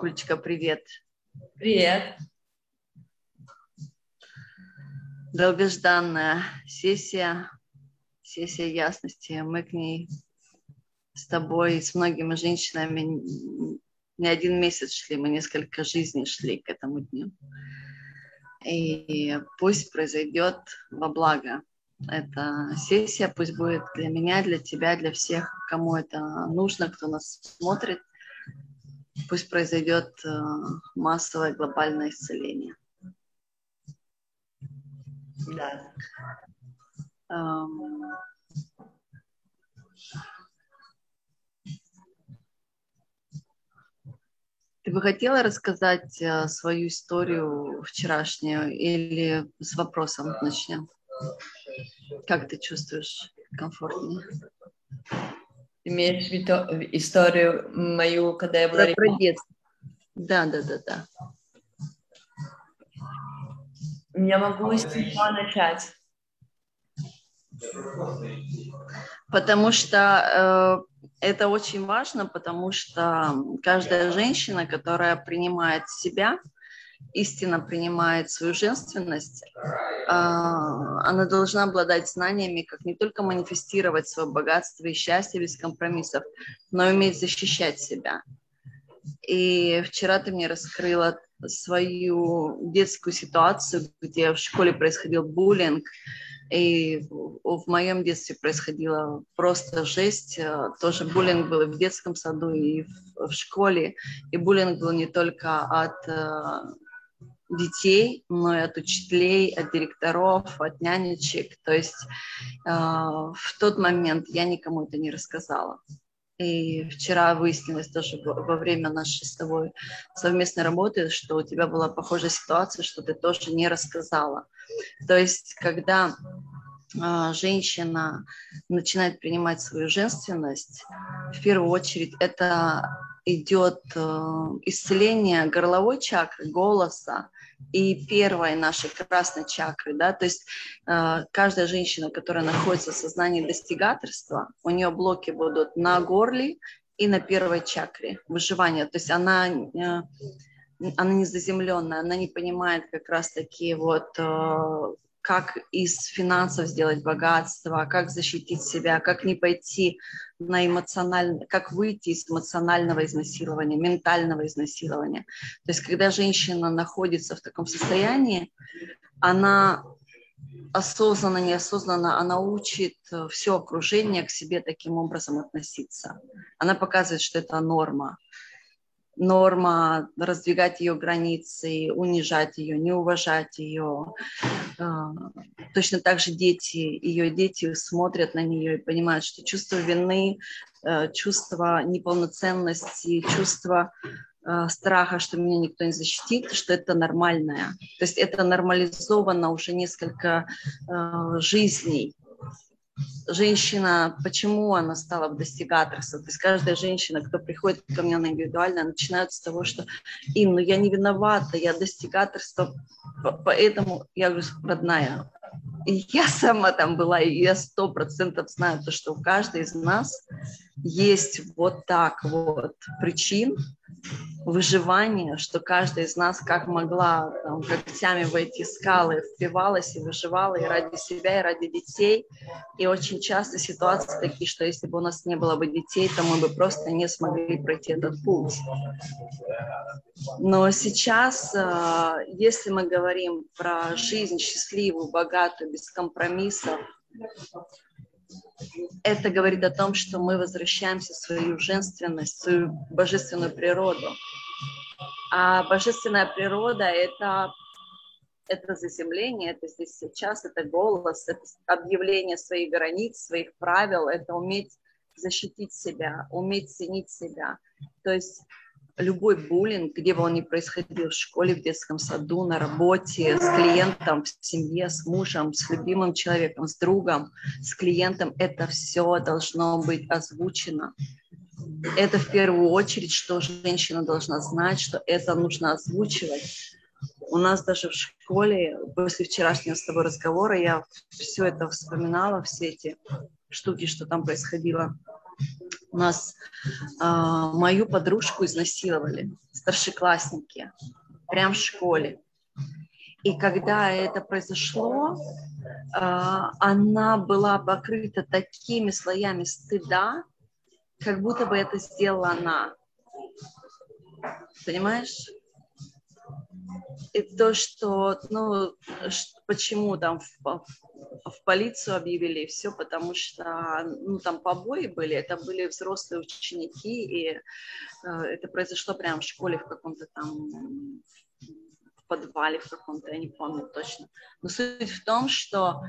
Викулечка, привет. Привет. Долгожданная сессия, сессия ясности. Мы к ней с тобой, с многими женщинами не один месяц шли, мы несколько жизней шли к этому дню. И пусть произойдет во благо эта сессия, пусть будет для меня, для тебя, для всех, кому это нужно, кто нас смотрит. Пусть произойдет э, массовое глобальное исцеление. Да. Эм, Ты бы хотела рассказать э, свою историю вчерашнюю или с вопросом начнем? Как ты чувствуешь комфортнее? Имеешь в виду историю мою, когда я была Про, про детство. Да, да, да, да. Я могу с чего начать. Потому что э, это очень важно, потому что каждая женщина, которая принимает себя, истинно принимает свою женственность, а, она должна обладать знаниями, как не только манифестировать свое богатство и счастье без компромиссов, но и уметь защищать себя. И вчера ты мне раскрыла свою детскую ситуацию, где в школе происходил буллинг, и в моем детстве происходила просто жесть. Тоже буллинг был и в детском саду, и в, школе. И буллинг был не только от э, детей, но и от учителей, от директоров, от нянечек. То есть э, в тот момент я никому это не рассказала. И вчера выяснилось тоже во время нашей с тобой совместной работы, что у тебя была похожая ситуация, что ты тоже не рассказала. То есть, когда женщина начинает принимать свою женственность, в первую очередь это идет э, исцеление горловой чакры, голоса, и первой нашей красной чакры, да, то есть э, каждая женщина, которая находится в сознании достигаторства, у нее блоки будут на горле и на первой чакре выживания, то есть она э, она не заземленная, она не понимает как раз таки вот как из финансов сделать богатство, как защитить себя, как не пойти на эмоциональное, как выйти из эмоционального изнасилования, ментального изнасилования. То есть, когда женщина находится в таком состоянии, она осознанно, неосознанно, она учит все окружение к себе таким образом относиться. Она показывает, что это норма норма раздвигать ее границы, унижать ее, не уважать ее. А, точно так же дети, ее дети смотрят на нее и понимают, что чувство вины, э, чувство неполноценности, чувство э, страха, что меня никто не защитит, что это нормальное. То есть это нормализовано уже несколько э, жизней женщина, почему она стала достигаторством. То есть каждая женщина, кто приходит ко мне на индивидуально, начинает с того, что им, ну я не виновата, я достигаторство, поэтому я говорю, родная, я сама там была, и я сто процентов знаю то, что у каждой из нас есть вот так вот причин, выживания, что каждая из нас как могла там, когтями в эти скалы впивалась и выживала и ради себя, и ради детей. И очень часто ситуации такие, что если бы у нас не было бы детей, то мы бы просто не смогли пройти этот путь. Но сейчас, э, если мы говорим про жизнь счастливую, богатую, без компромиссов, это говорит о том, что мы возвращаемся в свою женственность, в свою божественную природу. А божественная природа – это, это заземление, это здесь сейчас, это голос, это объявление своих границ, своих правил, это уметь защитить себя, уметь ценить себя. То есть любой буллинг, где бы он ни происходил, в школе, в детском саду, на работе, с клиентом, в семье, с мужем, с любимым человеком, с другом, с клиентом, это все должно быть озвучено. Это в первую очередь, что женщина должна знать, что это нужно озвучивать. У нас даже в школе, после вчерашнего с тобой разговора, я все это вспоминала, все эти штуки, что там происходило У нас э, мою подружку изнасиловали, старшеклассники, прям в школе. И когда это произошло, э, она была покрыта такими слоями стыда, как будто бы это сделала она. Понимаешь? И то, что, ну, почему там в, в полицию объявили, все, потому что, ну, там побои были, это были взрослые ученики, и э, это произошло прямо в школе в каком-то там в подвале в каком-то, я не помню точно. Но суть в том, что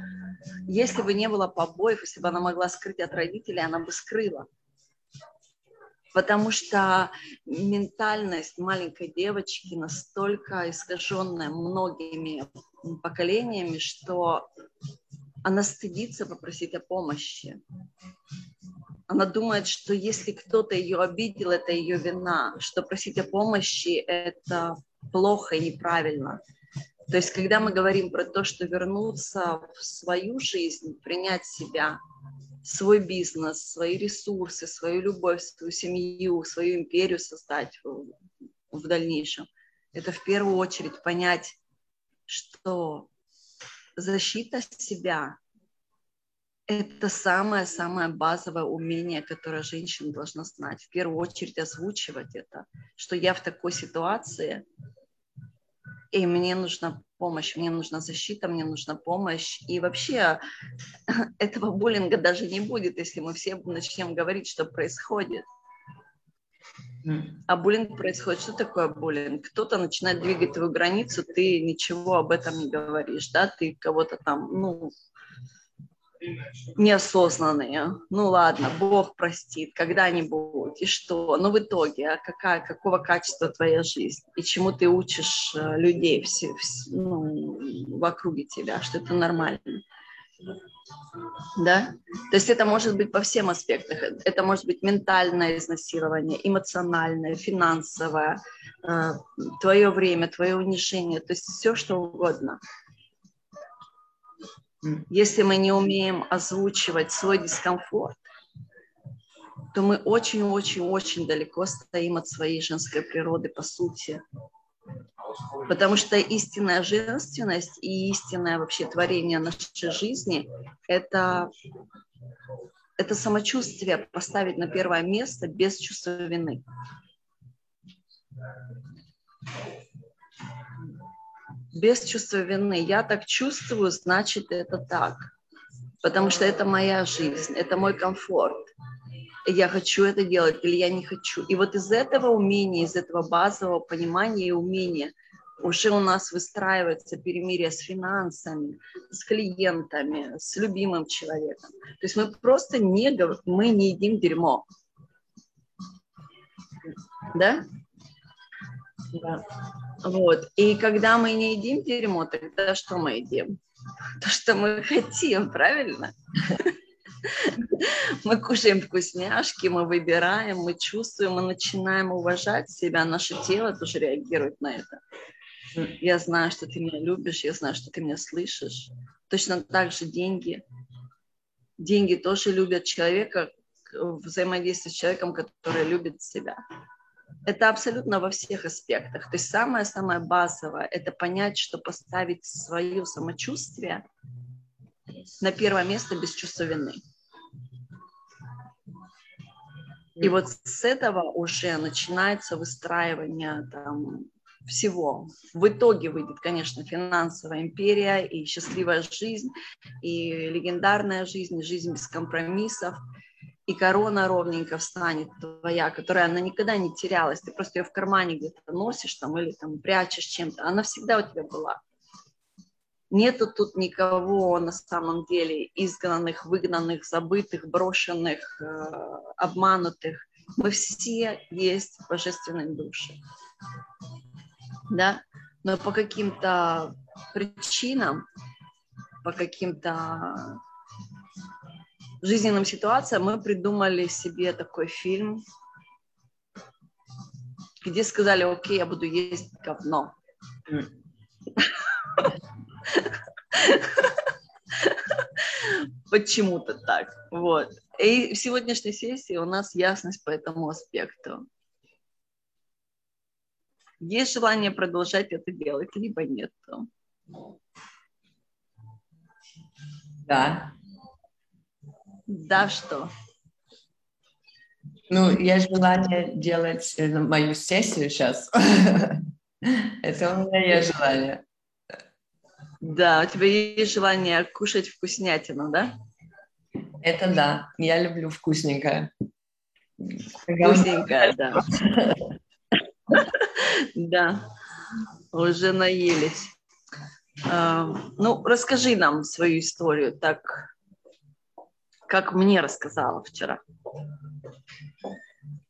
если бы не было побоев, если бы она могла скрыть от родителей, она бы скрыла потому что ментальность маленькой девочки настолько искаженная многими поколениями, что она стыдится попросить о помощи. Она думает, что если кто-то ее обидел, это ее вина, что просить о помощи – это плохо и неправильно. То есть, когда мы говорим про то, что вернуться в свою жизнь, принять себя – свой бизнес, свои ресурсы, свою любовь, свою семью, свою империю создать в, в дальнейшем. Это в первую очередь понять, что защита себя – это самое-самое базовое умение, которое женщина должна знать. В первую очередь озвучивать это, что я в такой ситуации, и мне нужна помощь, мне нужна защита, мне нужна помощь. И вообще этого буллинга даже не будет, если мы все начнем говорить, что происходит. А буллинг происходит. Что такое буллинг? Кто-то начинает двигать твою границу, ты ничего об этом не говоришь, да, ты кого-то там, ну, неосознанные. Ну ладно, Бог простит когда-нибудь. И что? Но в итоге, а какая, какого качества твоя жизнь? И чему ты учишь э, людей все, все, ну, в округе тебя, что это нормально? Да? То есть это может быть по всем аспектам. Это может быть ментальное изнасилование, эмоциональное, финансовое, э, твое время, твое унижение, то есть все что угодно. Если мы не умеем озвучивать свой дискомфорт, то мы очень-очень-очень далеко стоим от своей женской природы по сути. Потому что истинная женственность и истинное вообще творение нашей жизни – это, это самочувствие поставить на первое место без чувства вины без чувства вины. Я так чувствую, значит, это так. Потому что это моя жизнь, это мой комфорт. Я хочу это делать или я не хочу. И вот из этого умения, из этого базового понимания и умения уже у нас выстраивается перемирие с финансами, с клиентами, с любимым человеком. То есть мы просто не, мы не едим дерьмо. Да? Да. Вот. И когда мы не едим дерьмо, тогда что мы едим? То, что мы хотим, правильно? Мы кушаем вкусняшки, мы выбираем, мы чувствуем, мы начинаем уважать себя, наше тело тоже реагирует на это. Я знаю, что ты меня любишь, я знаю, что ты меня слышишь. Точно так же деньги. Деньги тоже любят человека, взаимодействие с человеком, который любит себя. Это абсолютно во всех аспектах. То есть самое-самое базовое – это понять, что поставить свое самочувствие на первое место без чувства вины. И вот с этого уже начинается выстраивание там, всего. В итоге выйдет, конечно, финансовая империя и счастливая жизнь, и легендарная жизнь, жизнь без компромиссов – и корона ровненько встанет твоя, которая она никогда не терялась, ты просто ее в кармане где-то носишь там или там прячешь чем-то, она всегда у тебя была. Нету тут никого на самом деле изгнанных, выгнанных, забытых, брошенных, э, обманутых. Мы все есть божественные души. Да? Но по каким-то причинам, по каким-то жизненным ситуациям мы придумали себе такой фильм, где сказали, окей, я буду есть говно. Почему-то так. Вот. и в сегодняшней сессии у нас ясность по этому аспекту. Есть желание продолжать это делать, либо нет. Да. Да, что? Ну, есть желание делать э, мою сессию сейчас. Это у меня есть желание. Да, у тебя есть желание кушать вкуснятину, да? Это да, я люблю вкусненькое. Вкусненькое, да. Да, уже наелись. А, ну, расскажи нам свою историю, так как мне рассказала вчера.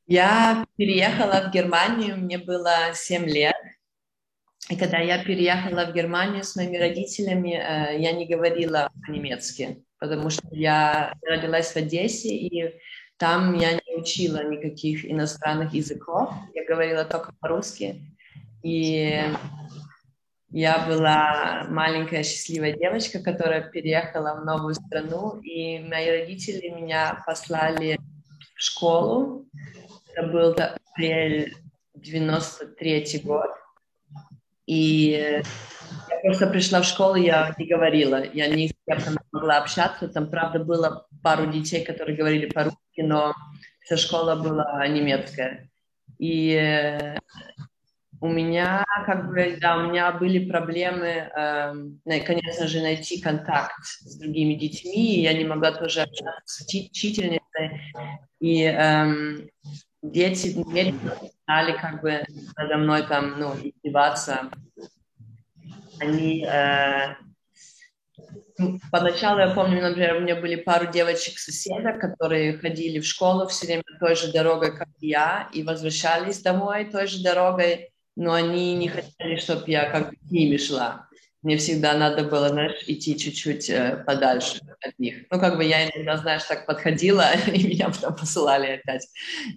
Я переехала в Германию, мне было 7 лет. И когда я переехала в Германию с моими родителями, э, я не говорила по-немецки, потому что я родилась в Одессе, и там я не учила никаких иностранных языков, я говорила только по-русски. И я была маленькая счастливая девочка, которая переехала в новую страну, и мои родители меня послали в школу. Это был апрель 93 год. И я просто пришла в школу, я не говорила, я не кем могла общаться. Там, правда, было пару детей, которые говорили по-русски, но вся школа была немецкая. И у меня, как бы, да, у меня были проблемы, э, конечно же, найти контакт с другими детьми, я не могла тоже общаться с учительницей, и э, дети не стали как бы надо мной там, ну, издеваться. Они э, Поначалу я помню, например, у меня были пару девочек-соседок, которые ходили в школу все время той же дорогой, как я, и возвращались домой той же дорогой, но они не хотели, чтобы я как бы с ними шла. Мне всегда надо было, знаешь, идти чуть-чуть э, подальше от них. Ну, как бы я иногда, знаешь, так подходила, и меня потом посылали опять.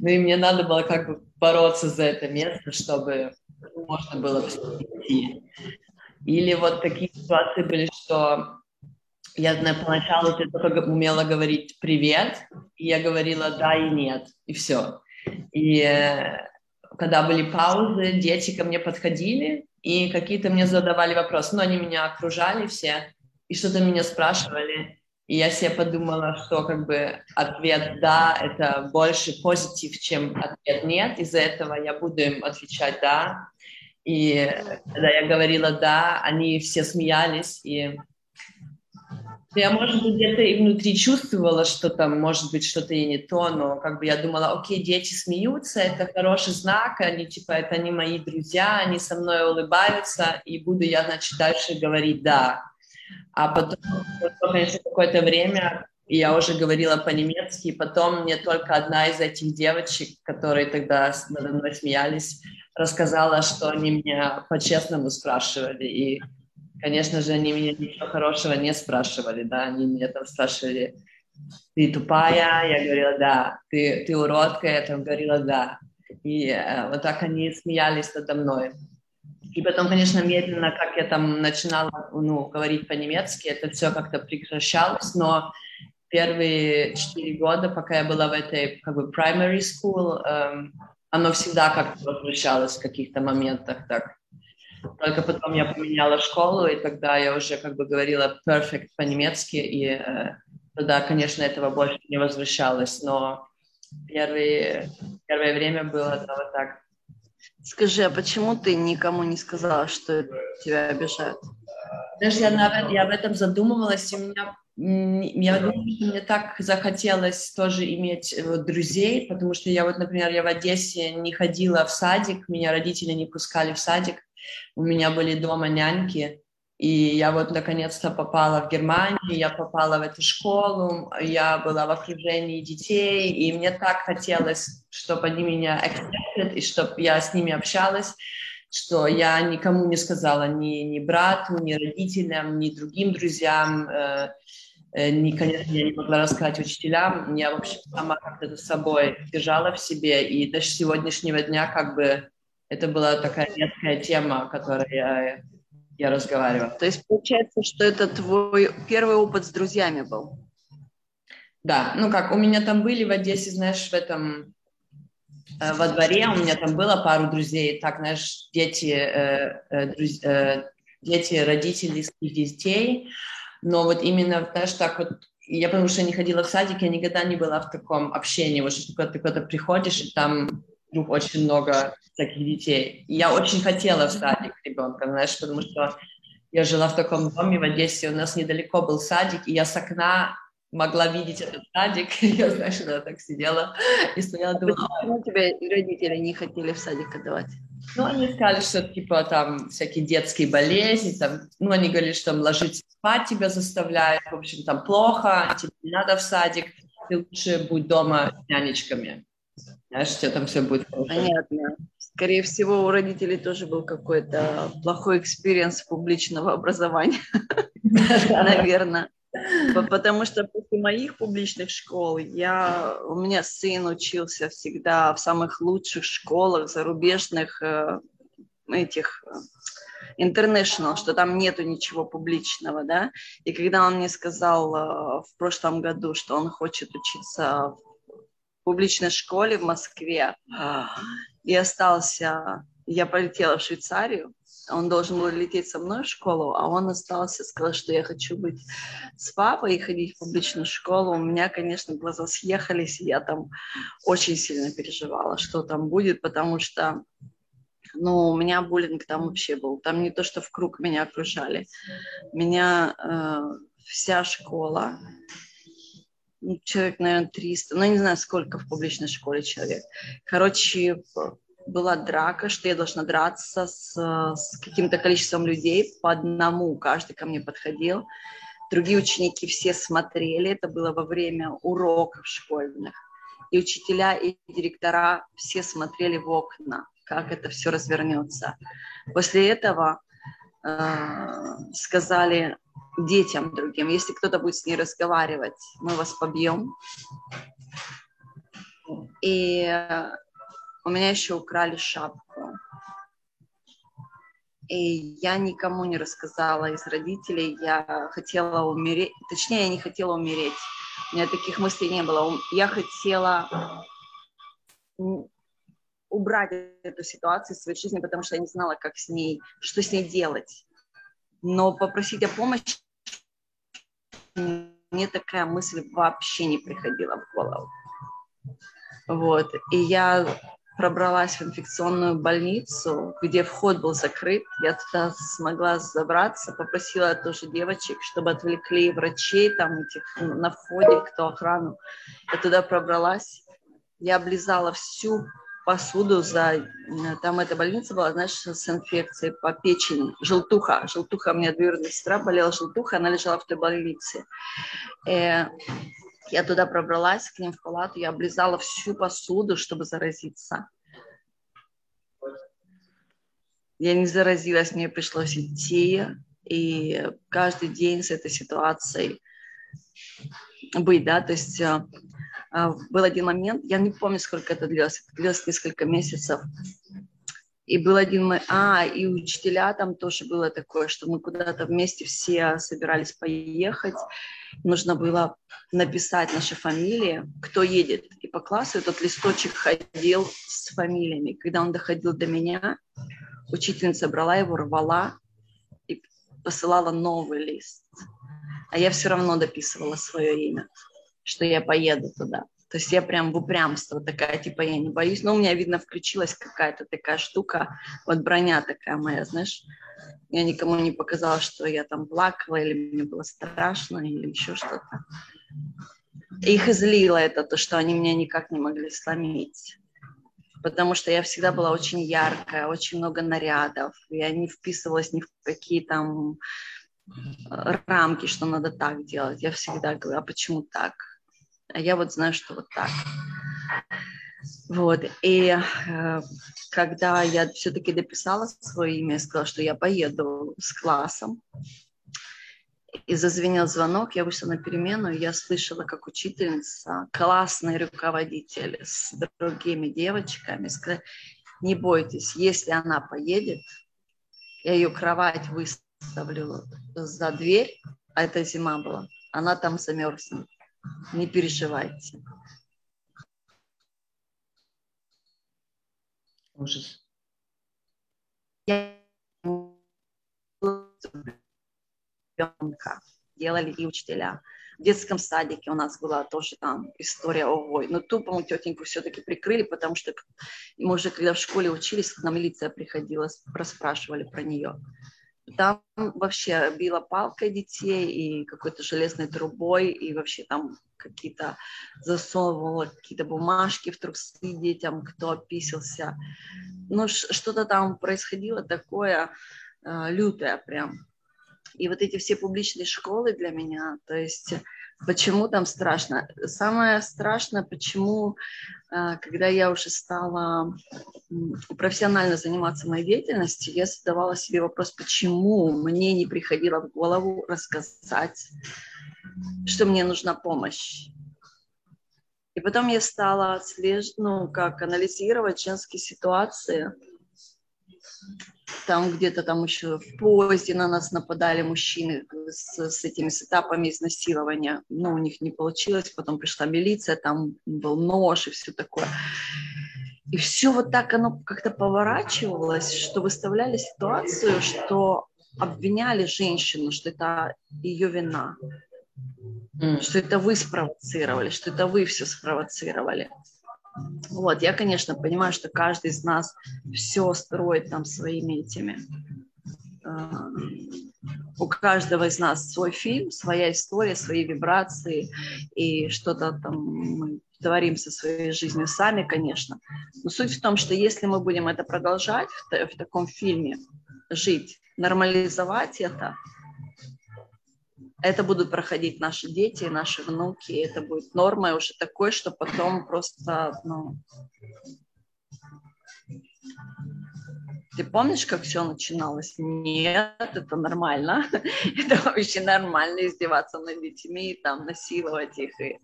Ну, и мне надо было как бы бороться за это место, чтобы можно было идти. Или вот такие ситуации были, что я знаю, поначалу я только умела говорить «привет», и я говорила «да» и «нет», и все. И э, когда были паузы, дети ко мне подходили, и какие-то мне задавали вопросы. Ну, они меня окружали все, и что-то меня спрашивали. И я себе подумала, что как бы ответ «да» — это больше позитив, чем ответ «нет». Из-за этого я буду им отвечать «да». И когда я говорила «да», они все смеялись, и я, может быть, где-то и внутри чувствовала, что там, может быть, что-то и не то, но как бы я думала, окей, дети смеются, это хороший знак, они, типа, это они мои друзья, они со мной улыбаются, и буду я, значит, дальше говорить «да». А потом, конечно, какое-то время я уже говорила по-немецки, и потом мне только одна из этих девочек, которые тогда надо мной смеялись, рассказала, что они меня по-честному спрашивали, и Конечно же, они меня ничего хорошего не спрашивали, да, они меня там спрашивали, ты тупая? Я говорила, да. Ты, ты уродка? Я там говорила, да. И э, вот так они смеялись надо мной. И потом, конечно, медленно, как я там начинала ну, говорить по-немецки, это все как-то прекращалось, но первые четыре года, пока я была в этой как бы primary school, эм, оно всегда как-то возвращалось в каких-то моментах так. Только потом я поменяла школу, и тогда я уже как бы говорила perfect по-немецки, и э, тогда, конечно, этого больше не возвращалось, но первые, первое время было да, вот так. Скажи, а почему ты никому не сказала, что тебя обижают? Даже я, я об этом задумывалась, и у меня я думаю, что мне так захотелось тоже иметь вот, э, друзей, потому что я вот, например, я в Одессе не ходила в садик, меня родители не пускали в садик, у меня были дома няньки, и я вот наконец-то попала в Германию, я попала в эту школу, я была в окружении детей, и мне так хотелось, чтобы они меня accepted, и чтобы я с ними общалась, что я никому не сказала, ни, ни брату, ни родителям, ни другим друзьям, э, э, ни, конечно, я не могла рассказать учителям, я вообще сама как-то с собой держала в себе, и до сегодняшнего дня как бы это была такая редкая тема, о которой я, я разговаривала. То есть получается, что это твой первый опыт с друзьями был? Да, ну как, у меня там были в Одессе, знаешь, в этом, э, во дворе, у меня там было пару друзей, так, знаешь, дети, э, э, друз, э, дети родителей детей, но вот именно, знаешь, так вот, я потому что не ходила в садик, я никогда не была в таком общении, вот что ты куда-то приходишь, и там вдруг очень много таких детей. И я очень хотела в садик ребенка, знаешь, потому что я жила в таком доме в Одессе, у нас недалеко был садик, и я с окна могла видеть этот садик. Я, знаешь, она так сидела и стояла, думала... Почему тебя родители не хотели в садик отдавать? Ну, они сказали, что, типа, там, всякие детские болезни, там, ну, они говорили, что там ложиться спать тебя заставляют, в общем, там плохо, тебе не надо в садик, ты лучше будь дома с нянечками. Знаешь, тебя там все будет хорошо. Понятно. Скорее всего, у родителей тоже был какой-то плохой experience публичного образования, наверное. Потому что после моих публичных школ я, у меня сын учился всегда в самых лучших школах, зарубежных э, этих э, international, что там нету ничего публичного, да. И когда он мне сказал э, в прошлом году, что он хочет учиться публичной школе в Москве, и остался, я полетела в Швейцарию, он должен был лететь со мной в школу, а он остался, сказал, что я хочу быть с папой и ходить в публичную школу. У меня, конечно, глаза съехались, и я там очень сильно переживала, что там будет, потому что ну, у меня буллинг там вообще был. Там не то, что в круг меня окружали. Меня э, вся школа, человек, наверное, 300, ну, не знаю, сколько в публичной школе человек. Короче, была драка, что я должна драться с, с каким-то количеством людей по одному, каждый ко мне подходил. Другие ученики все смотрели, это было во время уроков школьных. И учителя, и директора все смотрели в окна, как это все развернется. После этого э, сказали детям другим, если кто-то будет с ней разговаривать, мы вас побьем. И у меня еще украли шапку. И я никому не рассказала из родителей. Я хотела умереть. Точнее, я не хотела умереть. У меня таких мыслей не было. Я хотела убрать эту ситуацию из своей жизни, потому что я не знала, как с ней, что с ней делать. Но попросить о помощи мне такая мысль вообще не приходила в голову. Вот. И я пробралась в инфекционную больницу, где вход был закрыт. Я туда смогла забраться, попросила тоже девочек, чтобы отвлекли врачей там этих на входе, кто охрану. Я туда пробралась. Я облизала всю посуду за... Там эта больница была, знаешь, с инфекцией по печени. Желтуха. Желтуха. У меня двоюродная сестра болела желтуха, она лежала в той больнице. Э, я туда пробралась к ним в палату, я облизала всю посуду, чтобы заразиться. Я не заразилась, мне пришлось идти, и каждый день с этой ситуацией быть, да, то есть э, э, был один момент, я не помню, сколько это длилось, это длилось несколько месяцев, и был один. А, и учителя там тоже было такое, что мы куда-то вместе все собирались поехать. Нужно было написать наши фамилии, кто едет. И по классу этот листочек ходил с фамилиями. Когда он доходил до меня, учительница брала его, рвала и посылала новый лист. А я все равно дописывала свое имя, что я поеду туда. То есть я прям в упрямство такая, типа, я не боюсь. Но у меня, видно, включилась какая-то такая штука, вот броня такая моя, знаешь. Я никому не показала, что я там плакала, или мне было страшно, или еще что-то. Их излило это, то, что они меня никак не могли сломить. Потому что я всегда была очень яркая, очень много нарядов. Я не вписывалась ни в какие там рамки, что надо так делать. Я всегда говорю, а почему так? А я вот знаю, что вот так. Вот, и э, когда я все-таки дописала свое имя, сказала, что я поеду с классом, и зазвенел звонок, я вышла на перемену, и я слышала, как учительница, классный руководитель с другими девочками, сказала, не бойтесь, если она поедет, я ее кровать выставлю за дверь, а это зима была, она там замерзнет Не переживайте. Ужас. ребенка делали и учителя. В детском садике у нас была тоже там история ой. Но ту, по-моему, тетеньку все-таки прикрыли, потому что мы уже когда в школе учились, к нам милиция приходила, расспрашивали про нее. Там вообще била палкой детей и какой-то железной трубой, и вообще там какие-то засовывала какие-то бумажки в трусы детям, кто описался. Ну, что-то там происходило такое э, лютое прям. И вот эти все публичные школы для меня, то есть почему там страшно? Самое страшное, почему, э, когда я уже стала профессионально заниматься моей деятельностью, я задавала себе вопрос, почему мне не приходило в голову рассказать, что мне нужна помощь. И потом я стала отслеж... ну, как анализировать женские ситуации, там где-то там еще в поезде на нас нападали мужчины с, с этими с этапами изнасилования. Ну, у них не получилось, потом пришла милиция, там был нож и все такое. И все вот так оно как-то поворачивалось, что выставляли ситуацию, что обвиняли женщину, что это ее вина, mm. что это вы спровоцировали, что это вы все спровоцировали. Вот, я, конечно, понимаю, что каждый из нас все строит там своими этими. Э, у каждого из нас свой фильм, своя история, свои вибрации, и что-то там мы творим со своей жизнью сами, конечно. Но суть в том, что если мы будем это продолжать в, в таком фильме, жить, нормализовать это, это будут проходить наши дети, наши внуки, это будет нормой уже такой, что потом просто, ну... Ты помнишь, как все начиналось? Нет, это нормально. это вообще нормально издеваться над детьми, там, насиловать их. И,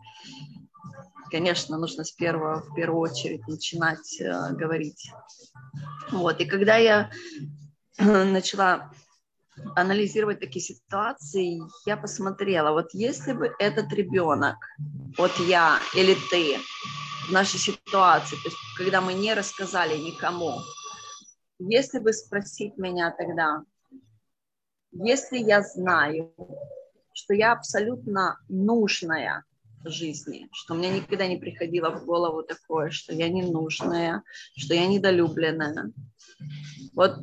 конечно, нужно с первого, в первую очередь начинать э, говорить. Вот, и когда я начала анализировать такие ситуации, я посмотрела, вот если бы этот ребенок, вот я или ты, в нашей ситуации, то есть когда мы не рассказали никому, если бы спросить меня тогда, если я знаю, что я абсолютно нужная жизни, что мне никогда не приходило в голову такое, что я ненужная, что я недолюбленная. Вот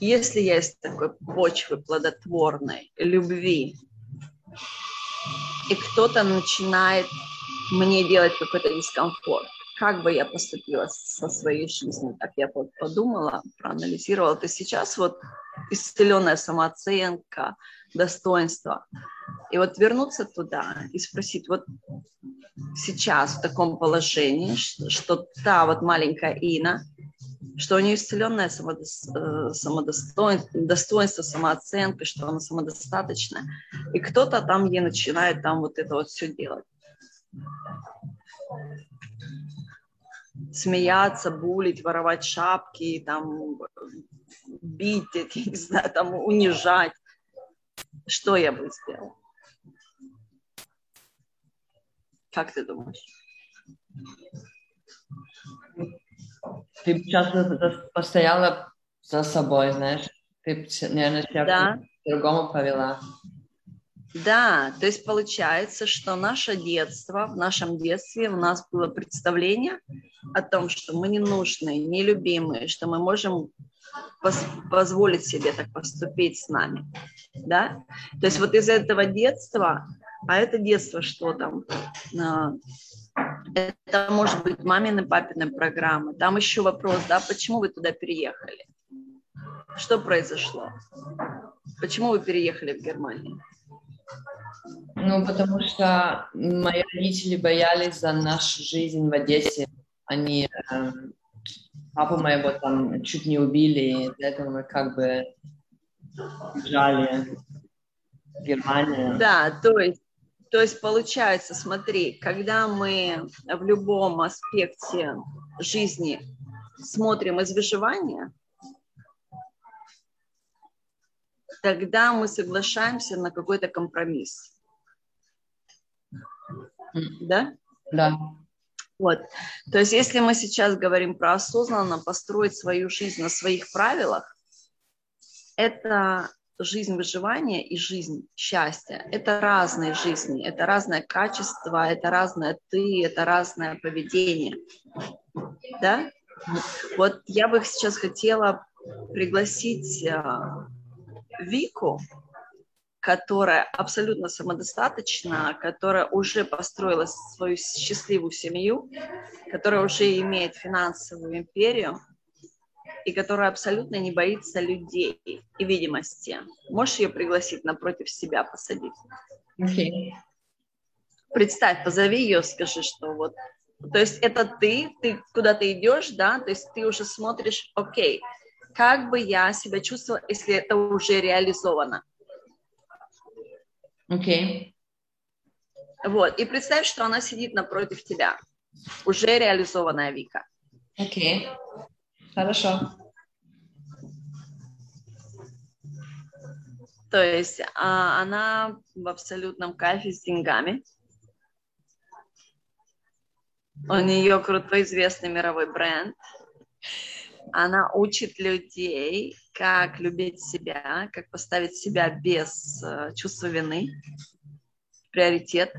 если есть такой почвы плодотворной, любви, и кто-то начинает мне делать какой-то дискомфорт, как бы я поступила со своей жизнью, так я вот подумала, проанализировала, то сейчас вот исцеленная самооценка, достоинство. И вот вернуться туда и спросить, вот сейчас в таком положении, что, что та вот маленькая Ина, что у нее исцеленное э, самодостоинство, достоинство, самооценка, что она самодостаточная. И кто-то там ей начинает там вот это вот все делать. Смеяться, булить, воровать шапки, там, бить, не знаю, там, унижать. Что я бы сделала? Как ты думаешь? Ты часто постояла за собой, знаешь? Ты, наверное, себя да. по-другому повела. Да, то есть получается, что наше детство, в нашем детстве у нас было представление о том, что мы не нужны, нелюбимые, что мы можем позволить себе так поступить с нами, да? То есть вот из этого детства, а это детство что там? Это может быть мамины, папины программы. Там еще вопрос, да, почему вы туда переехали? Что произошло? Почему вы переехали в Германию? Ну, потому что мои родители боялись за нашу жизнь в Одессе. Они э, папу моего там чуть не убили, и этого мы как бы бежали в Германию. Да, то есть то есть получается, смотри, когда мы в любом аспекте жизни смотрим из выживания, тогда мы соглашаемся на какой-то компромисс. Да? Да. Вот. То есть, если мы сейчас говорим про осознанно построить свою жизнь на своих правилах, это жизнь выживания и жизнь счастья. Это разные жизни, это разное качество, это разное ты, это разное поведение. Да? Вот я бы сейчас хотела пригласить а, Вику, которая абсолютно самодостаточна, которая уже построила свою счастливую семью, которая уже имеет финансовую империю и которая абсолютно не боится людей и видимости. Можешь ее пригласить напротив себя посадить? Okay. Представь, позови ее, скажи, что вот то есть это ты, ты куда-то идешь, да, то есть ты уже смотришь, окей, как бы я себя чувствовала, если это уже реализовано. Окей. Okay. Вот, и представь, что она сидит напротив тебя, уже реализованная Вика. Окей, okay. Хорошо. То есть а, она в абсолютном кайфе с деньгами. У нее крутой известный мировой бренд. Она учит людей, как любить себя, как поставить себя без uh, чувства вины, приоритет,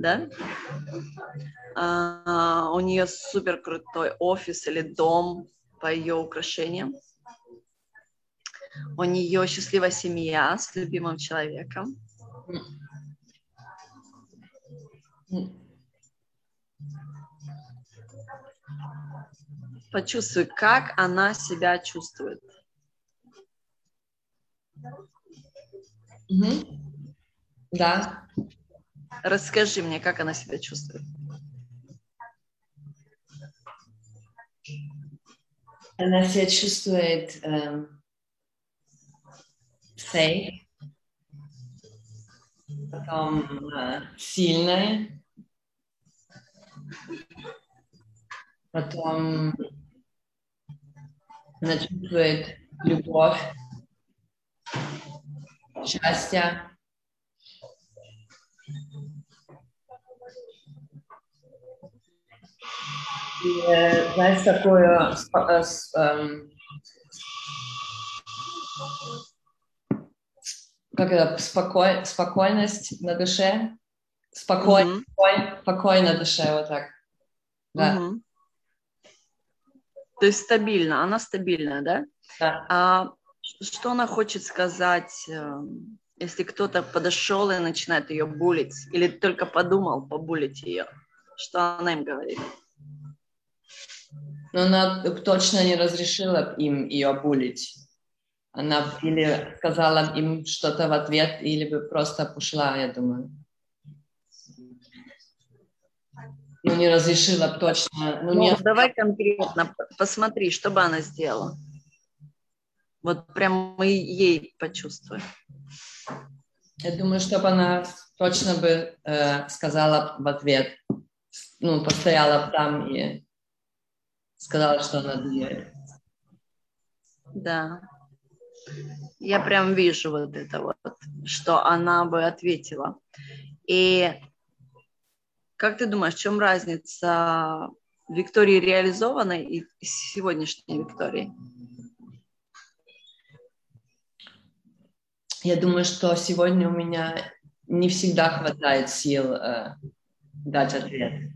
да? Uh, у нее супер крутой офис или дом по ее украшениям. У нее счастливая семья с любимым человеком. Почувствуй, как она себя чувствует. Угу. Да. Расскажи мне, как она себя чувствует. Она себя чувствует эм, safe, потом э, сильная, потом она чувствует любовь, счастье. И, знаешь, такое эм, как это, спокой, спокойность на душе, спокой, mm-hmm. спокой, спокой на душе, вот так. Да. Mm-hmm. То есть стабильно, она стабильная, да? Да. А что она хочет сказать, эм, если кто-то подошел и начинает ее булить, или только подумал побулить ее? Что она им говорит? Но она точно не разрешила им ее булить. Она или сказала им что-то в ответ, или бы просто пошла, я думаю. Ну, не разрешила точно. Ну, ну не... давай конкретно, посмотри, что бы она сделала. Вот прям мы ей почувствуем. Я думаю, чтобы она точно бы э, сказала в ответ, ну, постояла там и сказала, что она делает. Да. Я прям вижу вот это вот, что она бы ответила. И как ты думаешь, в чем разница Виктории реализованной и сегодняшней Виктории? Я думаю, что сегодня у меня не всегда хватает сил э, дать ответ.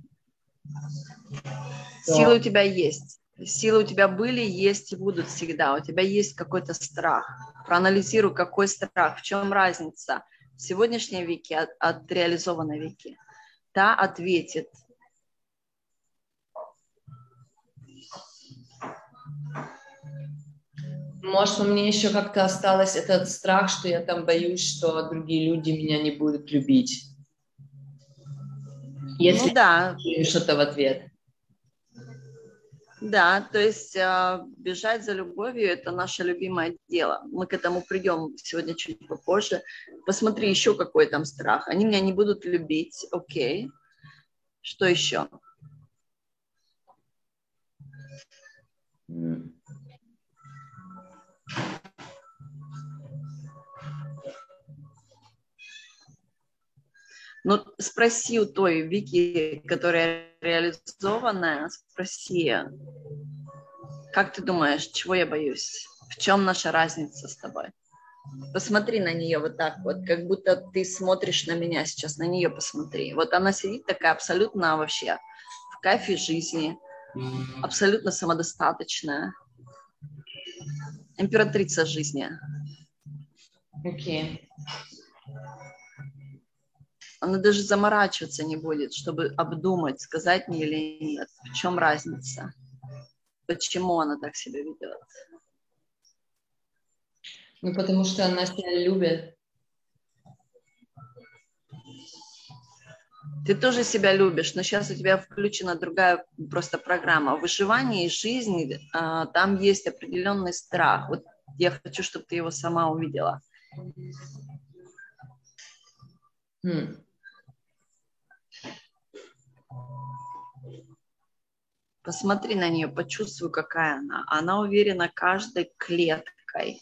Силы у тебя есть. Силы у тебя были, есть и будут всегда. У тебя есть какой-то страх. Проанализируй, какой страх, в чем разница сегодняшней Вики от, от реализованной Вики та ответит. Может, у меня еще как-то осталось этот страх, что я там боюсь, что другие люди меня не будут любить. Если ну, да. что-то в ответ. Да, то есть э, бежать за любовью – это наше любимое дело. Мы к этому придем сегодня чуть попозже. Посмотри еще какой там страх. Они меня не будут любить, окей. Что еще? Ну, спроси у той Вики, которая реализованная, спроси, как ты думаешь, чего я боюсь? В чем наша разница с тобой? Посмотри на нее вот так вот, как будто ты смотришь на меня сейчас, на нее посмотри. Вот она сидит такая абсолютно вообще в кайфе жизни, абсолютно самодостаточная. Императрица жизни. Окей. Okay. Она даже заморачиваться не будет, чтобы обдумать, сказать мне или нет. В чем разница? Почему она так себя ведет? Ну, потому что она себя любит. Ты тоже себя любишь, но сейчас у тебя включена другая просто программа. Выживание и жизнь, а, там есть определенный страх. Вот я хочу, чтобы ты его сама увидела. Hmm. Посмотри на нее, почувствуй, какая она. Она уверена каждой клеткой.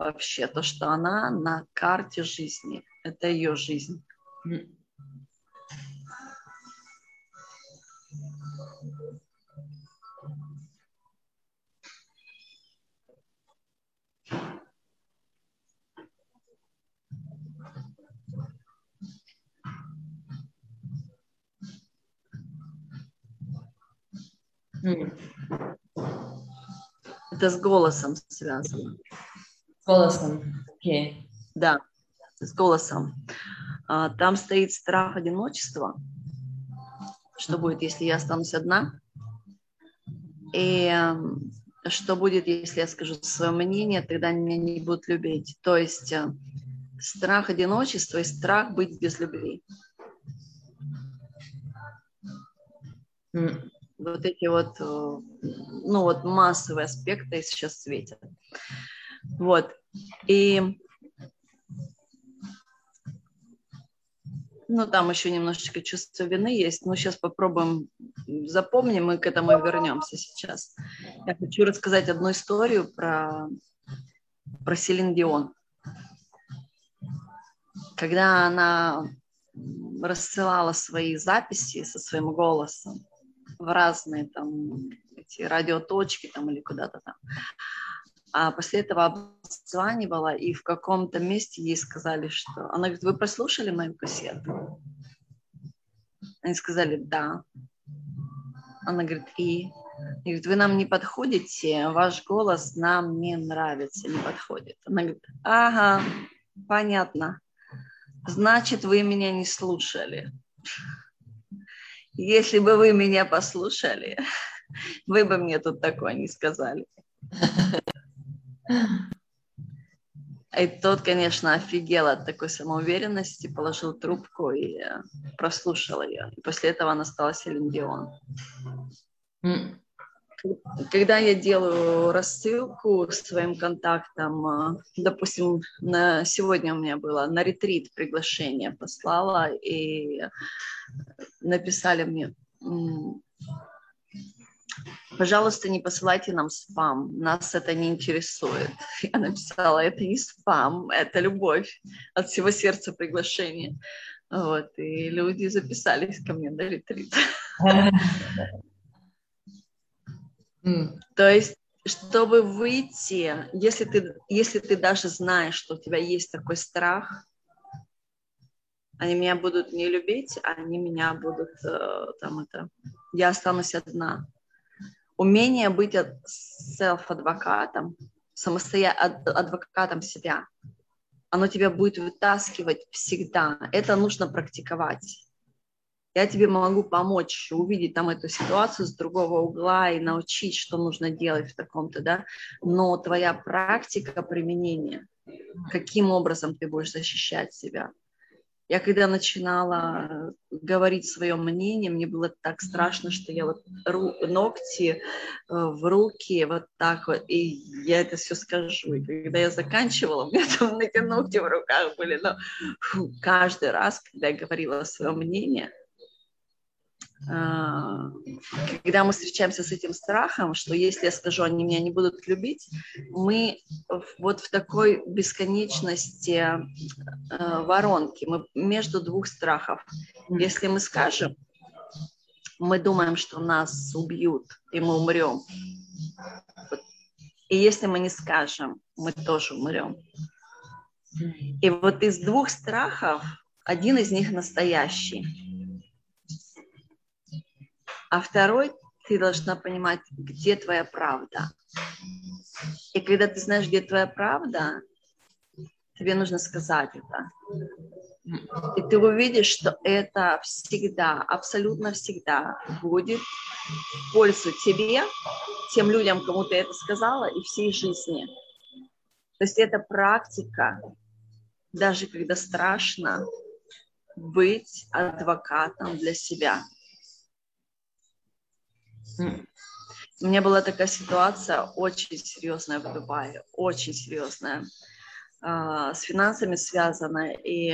Вообще, то, что она на карте жизни, это ее жизнь. Это с голосом связано. С голосом, окей. Okay. Да, с голосом. А, там стоит страх одиночества. Что будет, если я останусь одна? И эм, что будет, если я скажу свое мнение, тогда меня не будут любить. То есть э, страх одиночества и страх быть без любви. Mm вот эти вот, э, ну вот массовые аспекты сейчас светят. Вот. И ну, там еще немножечко чувство вины есть, но сейчас попробуем, запомним, мы к этому и вернемся сейчас. Я хочу рассказать одну историю про, про Селин Дион. Когда она рассылала свои записи со своим голосом, в разные там эти радиоточки там или куда-то там. А после этого обзванивала, и в каком-то месте ей сказали, что... Она говорит, вы прослушали мою кассету? Они сказали, да. Она говорит, и? И говорит, вы нам не подходите, ваш голос нам не нравится, не подходит. Она говорит, ага, понятно. Значит, вы меня не слушали. Если бы вы меня послушали, вы бы мне тут такое не сказали. И тот, конечно, офигел от такой самоуверенности, положил трубку и э, прослушал ее. И после этого она стала Селин Дион. Когда я делаю рассылку своим контактам, э, допустим, на, сегодня у меня было на ретрит приглашение послала, и написали мне, пожалуйста, не посылайте нам спам, нас это не интересует. Я написала, это не спам, это любовь, от всего сердца приглашение. Вот, и люди записались ко мне на ретрит. То есть, чтобы выйти, если ты, если ты даже знаешь, что у тебя есть такой страх, они меня будут не любить, они меня будут э, там это... Я останусь одна. Умение быть селф-адвокатом, самостоя... адвокатом себя, оно тебя будет вытаскивать всегда. Это нужно практиковать. Я тебе могу помочь увидеть там эту ситуацию с другого угла и научить, что нужно делать в таком-то, да, но твоя практика применения, каким образом ты будешь защищать себя – я когда начинала говорить свое мнение, мне было так страшно, что я вот ру, ногти э, в руки вот так вот, и я это все скажу. И когда я заканчивала, у меня там эти ногти в руках были, но фу, каждый раз, когда я говорила свое мнение, когда мы встречаемся с этим страхом, что если я скажу, они меня не будут любить, мы вот в такой бесконечности а, воронки, мы между двух страхов. Если мы скажем, мы думаем, что нас убьют, и мы умрем. И если мы не скажем, мы тоже умрем. И вот из двух страхов один из них настоящий. А второй ты должна понимать, где твоя правда. И когда ты знаешь, где твоя правда, тебе нужно сказать это. И ты увидишь, что это всегда, абсолютно всегда будет в пользу тебе, тем людям, кому ты это сказала, и всей жизни. То есть это практика, даже когда страшно, быть адвокатом для себя. У меня была такая ситуация очень серьезная в Дубае, очень серьезная, с финансами связанная. И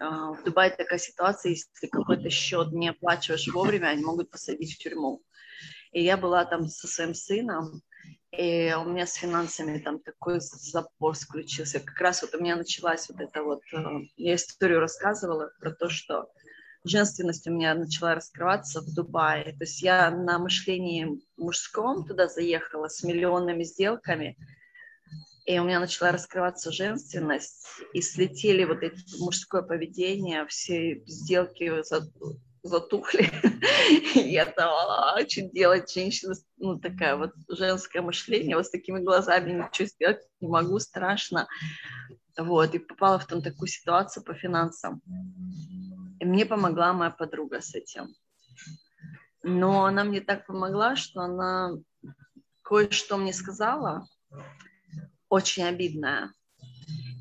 а, в Дубае такая ситуация, если какой-то счет не оплачиваешь вовремя, они могут посадить в тюрьму. И я была там со своим сыном, и у меня с финансами там такой запор включился. Как раз вот у меня началась вот эта вот... Э, я историю рассказывала про то, что женственность у меня начала раскрываться в Дубае. То есть я на мышлении мужском туда заехала с миллионными сделками, и у меня начала раскрываться женственность, и слетели вот эти мужское поведение, все сделки затухли. Я думала, а что делать, женщина, ну, такая вот женское мышление, вот с такими глазами ничего сделать не могу, страшно. Вот, и попала в там такую ситуацию по финансам. И мне помогла моя подруга с этим. Но она мне так помогла, что она кое-что мне сказала, очень обидное.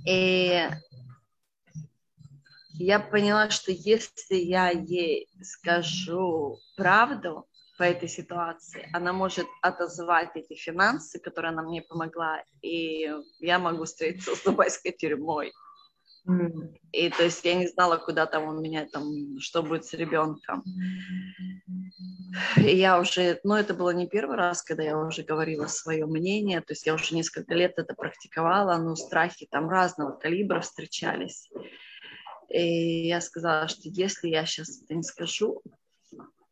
И я поняла, что если я ей скажу правду по этой ситуации, она может отозвать эти финансы, которые она мне помогла, и я могу встретиться с дубайской тюрьмой. И то есть я не знала, куда там у меня там, что будет с ребенком. И я уже, ну это было не первый раз, когда я уже говорила свое мнение, то есть я уже несколько лет это практиковала, но страхи там разного калибра встречались. И я сказала, что если я сейчас это не скажу,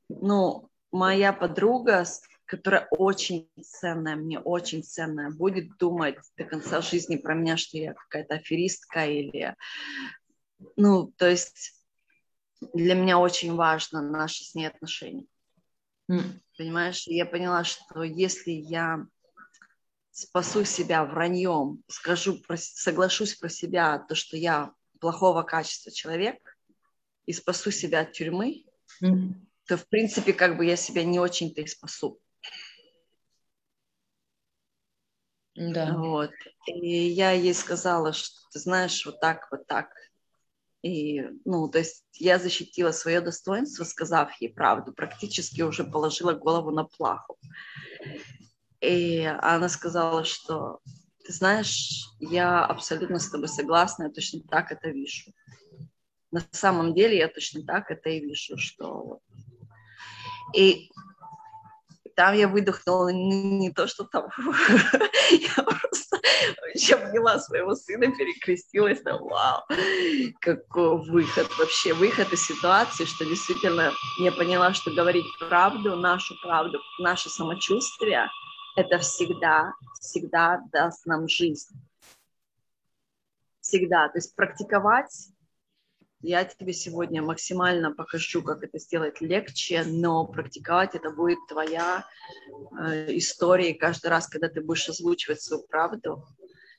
ну, моя подруга которая очень ценная, мне очень ценная, будет думать до конца жизни про меня, что я какая-то аферистка или... Ну, то есть для меня очень важно наши с ней отношения. Mm. Понимаешь, я поняла, что если я спасу себя враньем, скажу, про, соглашусь про себя, то, что я плохого качества человек, и спасу себя от тюрьмы, mm. то, в принципе, как бы я себя не очень-то и спасу. Да. Вот. И я ей сказала, что ты знаешь, вот так, вот так. И, ну, то есть я защитила свое достоинство, сказав ей правду, практически уже положила голову на плаху. И она сказала, что ты знаешь, я абсолютно с тобой согласна, я точно так это вижу. На самом деле я точно так это и вижу, что... И там я выдохнула не, то, что там, я просто вообще обняла своего сына, перекрестилась, там, вау, какой выход, вообще выход из ситуации, что действительно я поняла, что говорить правду, нашу правду, наше самочувствие, это всегда, всегда даст нам жизнь. Всегда. То есть практиковать я тебе сегодня максимально покажу, как это сделать легче, но практиковать это будет твоя э, история каждый раз, когда ты будешь озвучивать свою правду.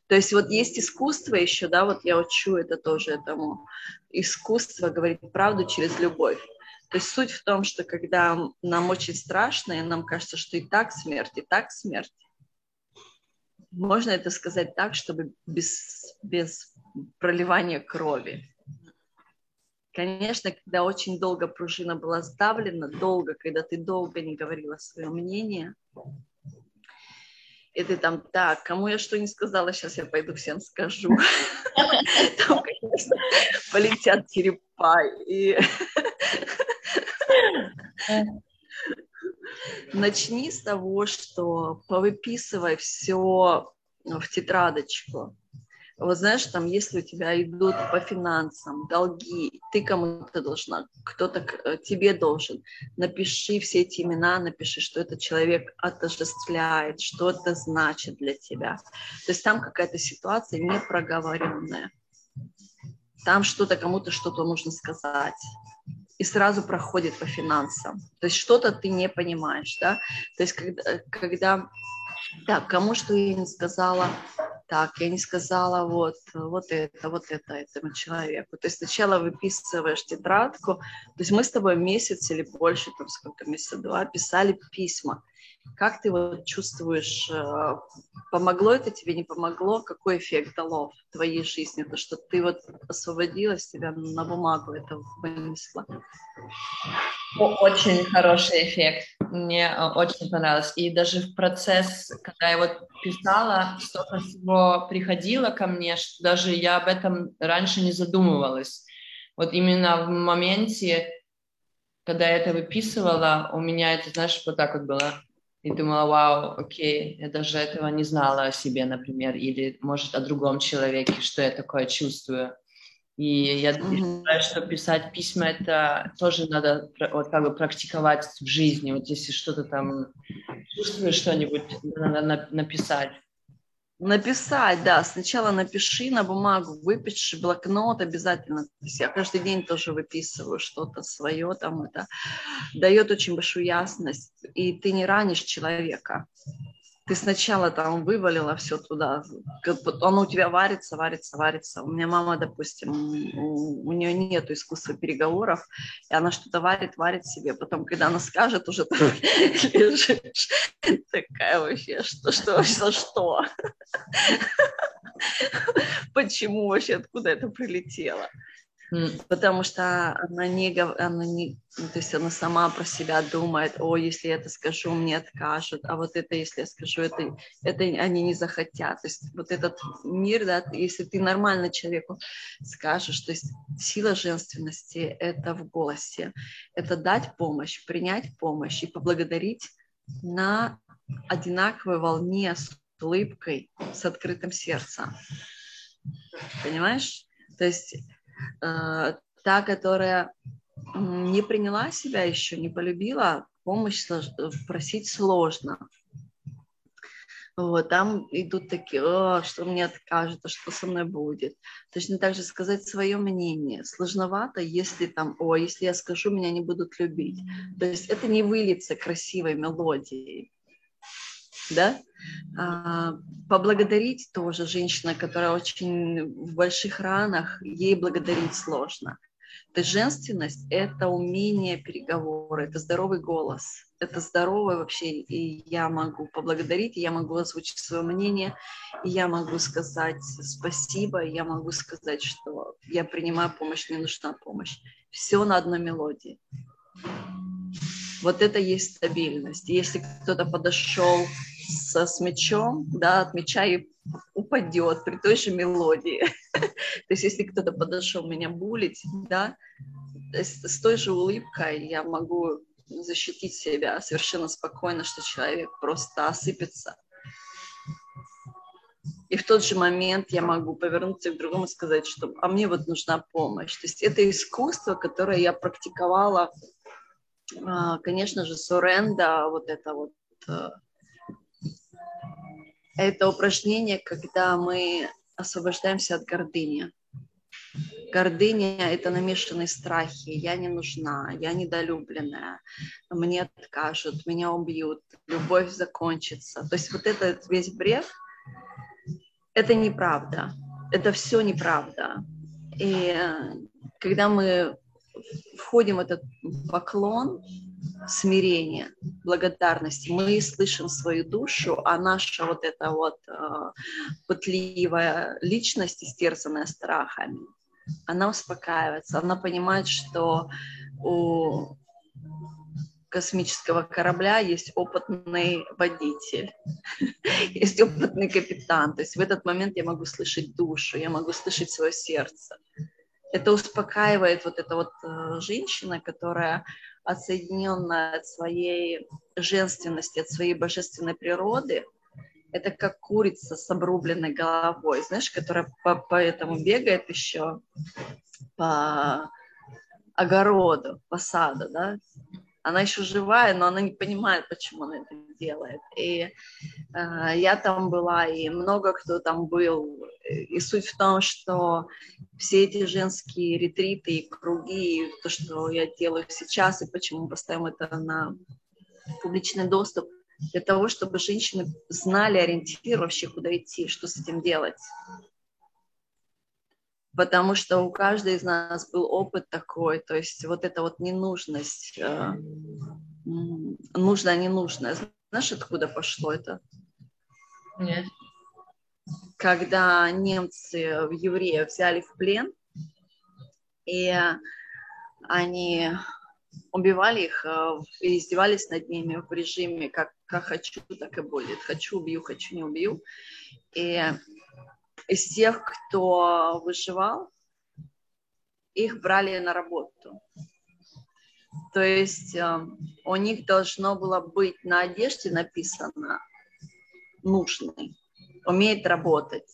То есть вот есть искусство еще, да, вот я учу это тоже этому. Искусство говорить правду через любовь. То есть суть в том, что когда нам очень страшно, и нам кажется, что и так смерть, и так смерть, можно это сказать так, чтобы без, без проливания крови. Конечно, когда очень долго пружина была сдавлена, долго, когда ты долго не говорила свое мнение, и ты там, так, кому я что не сказала, сейчас я пойду всем скажу. Там, конечно, полетят черепа. И Начни с того, что повыписывай все в тетрадочку. Вот знаешь, там, если у тебя идут по финансам долги, ты кому-то должна, кто-то э, тебе должен, напиши все эти имена, напиши, что этот человек отождествляет, что это значит для тебя. То есть там какая-то ситуация непроговоренная. Там что-то, кому-то что-то нужно сказать и сразу проходит по финансам. То есть что-то ты не понимаешь, да? То есть когда, когда так, кому что я не сказала, так, я не сказала вот, вот это, вот это этому человеку. То есть сначала выписываешь тетрадку, то есть мы с тобой месяц или больше, там сколько, месяца два, писали письма. Как ты вот чувствуешь, э, помогло это тебе, не помогло? Какой эффект дало в твоей жизни? То, что ты вот освободилась, тебя на бумагу это вынесла. Очень хороший эффект. Мне э, очень понравилось. И даже в процесс, когда я вот писала, столько всего приходило ко мне, что даже я об этом раньше не задумывалась. Вот именно в моменте, когда я это выписывала, у меня это, знаешь, вот так вот было и думала, вау, окей, я даже этого не знала о себе, например, или, может, о другом человеке, что я такое чувствую. И я mm-hmm. считаю, что писать письма это тоже надо вот как бы практиковать в жизни. Вот если что-то там чувствуешь что-нибудь, надо написать. Написать, да. Сначала напиши на бумагу, выпиши блокнот обязательно. То есть я каждый день тоже выписываю что-то свое, там это дает очень большую ясность, и ты не ранишь человека ты сначала там вывалила все туда, оно у тебя варится, варится, варится. У меня мама, допустим, у, у нее нет искусства переговоров, и она что-то варит, варит себе. Потом, когда она скажет, уже там лежишь, такая вообще, что, что, за что? Почему вообще, откуда это прилетело? Потому что она не, она не, ну, то есть она сама про себя думает, о, если я это скажу, мне откажут, а вот это, если я скажу, это, это они не захотят. То есть вот этот мир, да, если ты нормально человеку скажешь, то есть сила женственности – это в голосе, это дать помощь, принять помощь и поблагодарить на одинаковой волне с улыбкой, с открытым сердцем. Понимаешь? То есть та, которая не приняла себя еще, не полюбила, помощь просить сложно. Вот, там идут такие, О, что мне откажут, а что со мной будет. Точно так же сказать свое мнение. Сложновато, если там, о, если я скажу, меня не будут любить. То есть это не выльется красивой мелодией да, а, поблагодарить тоже женщина, которая очень в больших ранах, ей благодарить сложно. То есть женственность – это умение переговора, это здоровый голос, это здоровое вообще, и я могу поблагодарить, я могу озвучить свое мнение, и я могу сказать спасибо, я могу сказать, что я принимаю помощь, мне нужна помощь. Все на одной мелодии. Вот это есть стабильность. Если кто-то подошел с, с мячом, да, от мяча и упадет при той же мелодии. То есть если кто-то подошел меня булить, да, с той же улыбкой я могу защитить себя совершенно спокойно, что человек просто осыпется. И в тот же момент я могу повернуться к другому и сказать, что а мне вот нужна помощь. То есть это искусство, которое я практиковала, а, конечно же, суренда, вот это вот э, это упражнение, когда мы освобождаемся от гордыни. Гордыня – это намешанные страхи. Я не нужна, я недолюбленная, мне откажут, меня убьют, любовь закончится. То есть вот этот весь бред – это неправда. Это все неправда. И когда мы входим в этот поклон, смирения, благодарности, мы слышим свою душу, а наша вот эта вот э, пытливая личность, истерзанная страхами, она успокаивается, она понимает, что у космического корабля есть опытный водитель, есть опытный капитан. То есть в этот момент я могу слышать душу, я могу слышать свое сердце. Это успокаивает вот эта вот э, женщина, которая отсоединенная от своей женственности, от своей божественной природы, это как курица с обрубленной головой, знаешь, которая по, по этому бегает еще по огороду, по саду, да, она еще живая, но она не понимает, почему она это делает. И э, я там была, и много кто там был. И суть в том, что все эти женские ретриты и круги, и то, что я делаю сейчас, и почему поставим это на публичный доступ, для того, чтобы женщины знали ориентир вообще, куда идти, что с этим делать потому что у каждой из нас был опыт такой, то есть вот эта вот ненужность, э, нужно, не нужно. Знаешь, откуда пошло это? Нет. Когда немцы евреев взяли в плен, и они убивали их э, и издевались над ними в режиме как, как хочу, так и будет. Хочу, убью, хочу, не убью. И из тех, кто выживал, их брали на работу. То есть э, у них должно было быть на одежде написано нужный, умеет работать.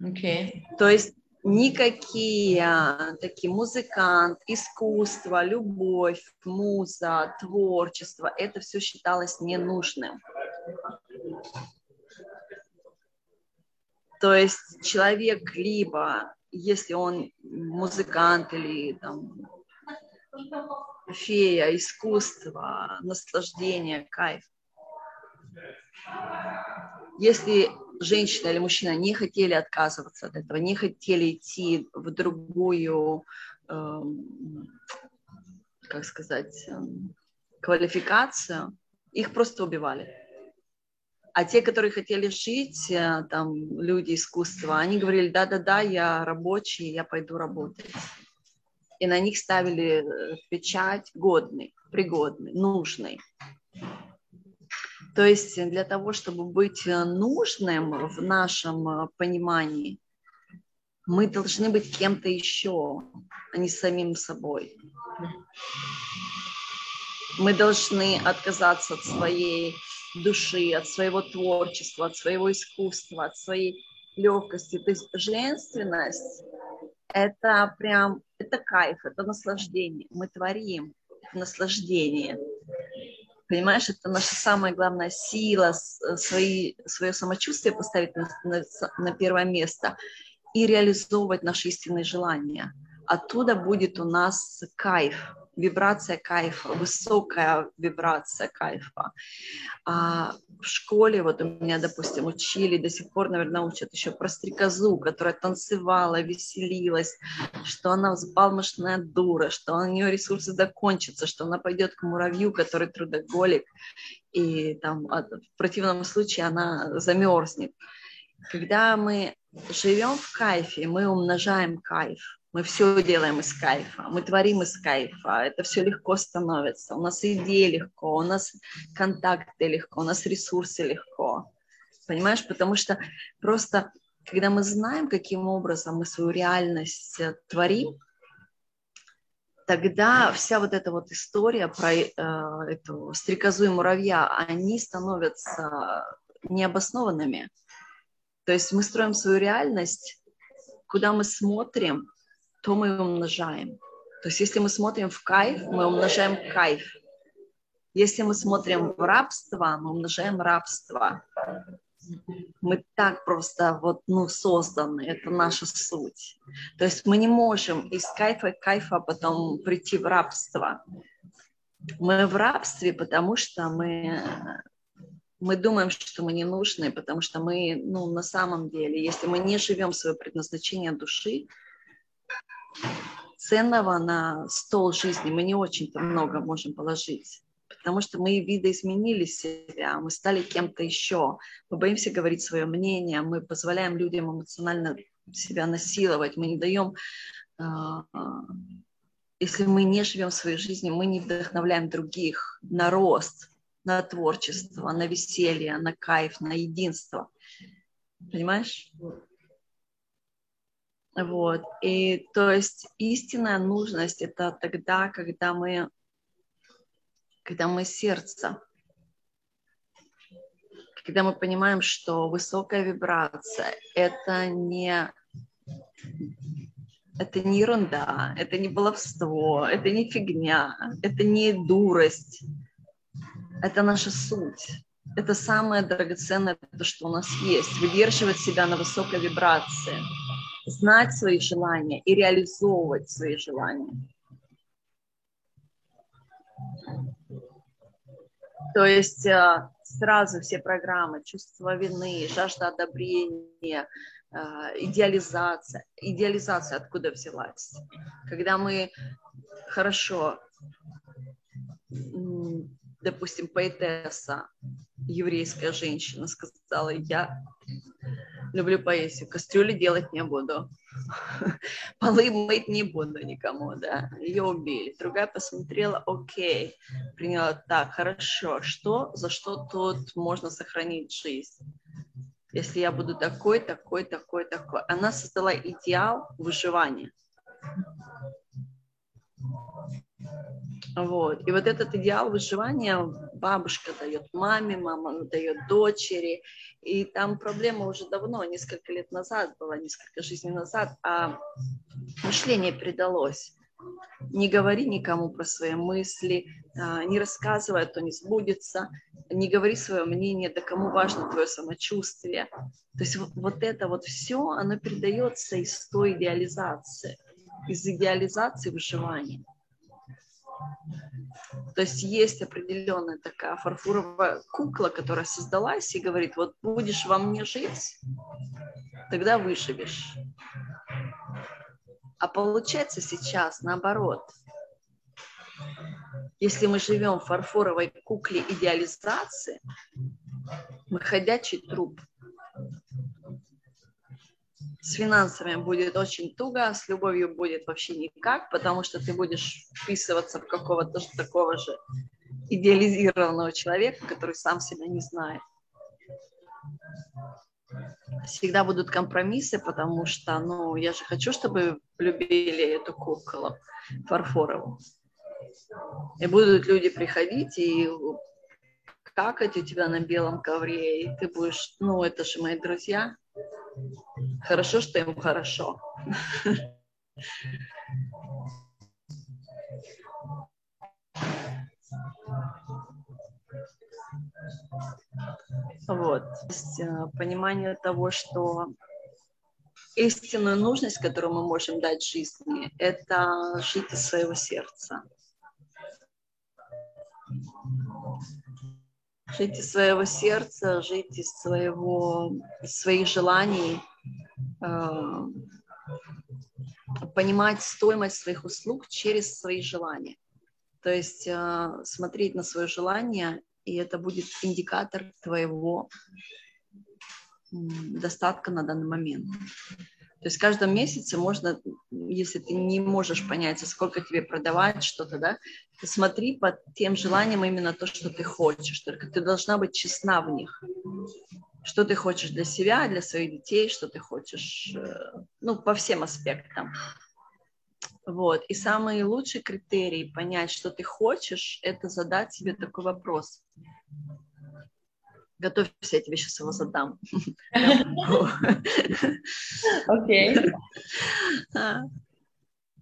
Okay. То есть никакие а, такие музыкант, искусство, любовь, муза, творчество, это все считалось ненужным. То есть человек либо, если он музыкант или там фея, искусство, наслаждение, кайф. Если женщина или мужчина не хотели отказываться от этого, не хотели идти в другую, э, как сказать, э, квалификацию, их просто убивали. А те, которые хотели жить, э, там, люди искусства, они говорили, да-да-да, я рабочий, я пойду работать. И на них ставили э, печать годный, пригодный, нужный. То есть для того, чтобы быть э, нужным в нашем понимании, мы должны быть кем-то еще, а не самим собой. Мы должны отказаться от своей души, от своего творчества, от своего искусства, от своей легкости. То есть женственность – это прям, это кайф, это наслаждение. Мы творим наслаждение. Понимаешь, это наша самая главная сила, свои, свое самочувствие поставить на, на, на первое место и реализовывать наши истинные желания. Оттуда будет у нас кайф, вибрация кайфа, высокая вибрация кайфа. А в школе, вот у меня, допустим, учили, до сих пор, наверное, учат еще про стрекозу, которая танцевала, веселилась, что она взбалмошная дура, что у нее ресурсы закончатся, что она пойдет к муравью, который трудоголик, и там а, в противном случае она замерзнет. Когда мы живем в кайфе, мы умножаем кайф. Мы все делаем из кайфа, мы творим из кайфа, это все легко становится. У нас идеи легко, у нас контакты легко, у нас ресурсы легко. Понимаешь, потому что просто когда мы знаем, каким образом мы свою реальность э, творим, тогда вся вот эта вот история про э, эту стрекозу и муравья, они становятся необоснованными. То есть мы строим свою реальность, куда мы смотрим, то мы умножаем. То есть если мы смотрим в кайф, мы умножаем кайф. Если мы смотрим в рабство, мы умножаем рабство. Мы так просто вот, ну, созданы, это наша суть. То есть мы не можем из кайфа кайфа потом прийти в рабство. Мы в рабстве, потому что мы, мы думаем, что мы не нужны, потому что мы, ну, на самом деле, если мы не живем свое предназначение души, ценного на стол жизни мы не очень-то много можем положить. Потому что мы видоизменили себя, мы стали кем-то еще. Мы боимся говорить свое мнение, мы позволяем людям эмоционально себя насиловать, мы не даем а, если мы не живем своей жизнью, мы не вдохновляем других на рост, на творчество, на веселье, на кайф, на единство. Понимаешь? Вот. И то есть истинная нужность это тогда, когда мы, когда мы сердце, когда мы понимаем, что высокая вибрация это не это не ерунда, это не баловство, это не фигня, это не дурость, это наша суть. Это самое драгоценное, то, что у нас есть. Выдерживать себя на высокой вибрации, знать свои желания и реализовывать свои желания. То есть э, сразу все программы, чувство вины, жажда одобрения, э, идеализация. Идеализация откуда взялась? Когда мы хорошо допустим, поэтесса, еврейская женщина, сказала, я люблю поэзию, кастрюли делать не буду, полы мыть не буду никому, да, ее убили. Другая посмотрела, окей, приняла так, хорошо, что, за что тут можно сохранить жизнь? Если я буду такой, такой, такой, такой. Она создала идеал выживания. Вот. И вот этот идеал выживания бабушка дает маме, мама дает дочери. И там проблема уже давно, несколько лет назад была, несколько жизней назад, а мышление предалось. Не говори никому про свои мысли, а, не рассказывай, а то не сбудется, не говори свое мнение, да кому важно твое самочувствие. То есть вот, вот это вот все, оно передается из той идеализации, из идеализации выживания. То есть есть определенная такая фарфоровая кукла, которая создалась и говорит, вот будешь во мне жить, тогда выживешь. А получается сейчас наоборот. Если мы живем в фарфоровой кукле идеализации, мы ходячий труп – с финансами будет очень туго, с любовью будет вообще никак, потому что ты будешь вписываться в какого-то такого же идеализированного человека, который сам себя не знает. Всегда будут компромиссы, потому что, ну, я же хочу, чтобы любили эту куклу фарфорову. И будут люди приходить и какать у тебя на белом ковре, и ты будешь, ну, это же мои друзья, Хорошо, что им хорошо. Вот. Э, понимание того, что истинную нужность, которую мы можем дать жизни, это жить из своего сердца жить из своего сердца, жить из своего, из своих желаний, э, понимать стоимость своих услуг через свои желания. То есть э, смотреть на свое желание, и это будет индикатор твоего достатка на данный момент. То есть в каждом месяце можно, если ты не можешь понять, сколько тебе продавать что-то, да, ты смотри по тем желаниям именно то, что ты хочешь. Только ты должна быть честна в них. Что ты хочешь для себя, для своих детей, что ты хочешь, э, ну, по всем аспектам. Вот. И самый лучший критерий понять, что ты хочешь, это задать себе такой вопрос. Готовься, я тебе сейчас его задам. Окей.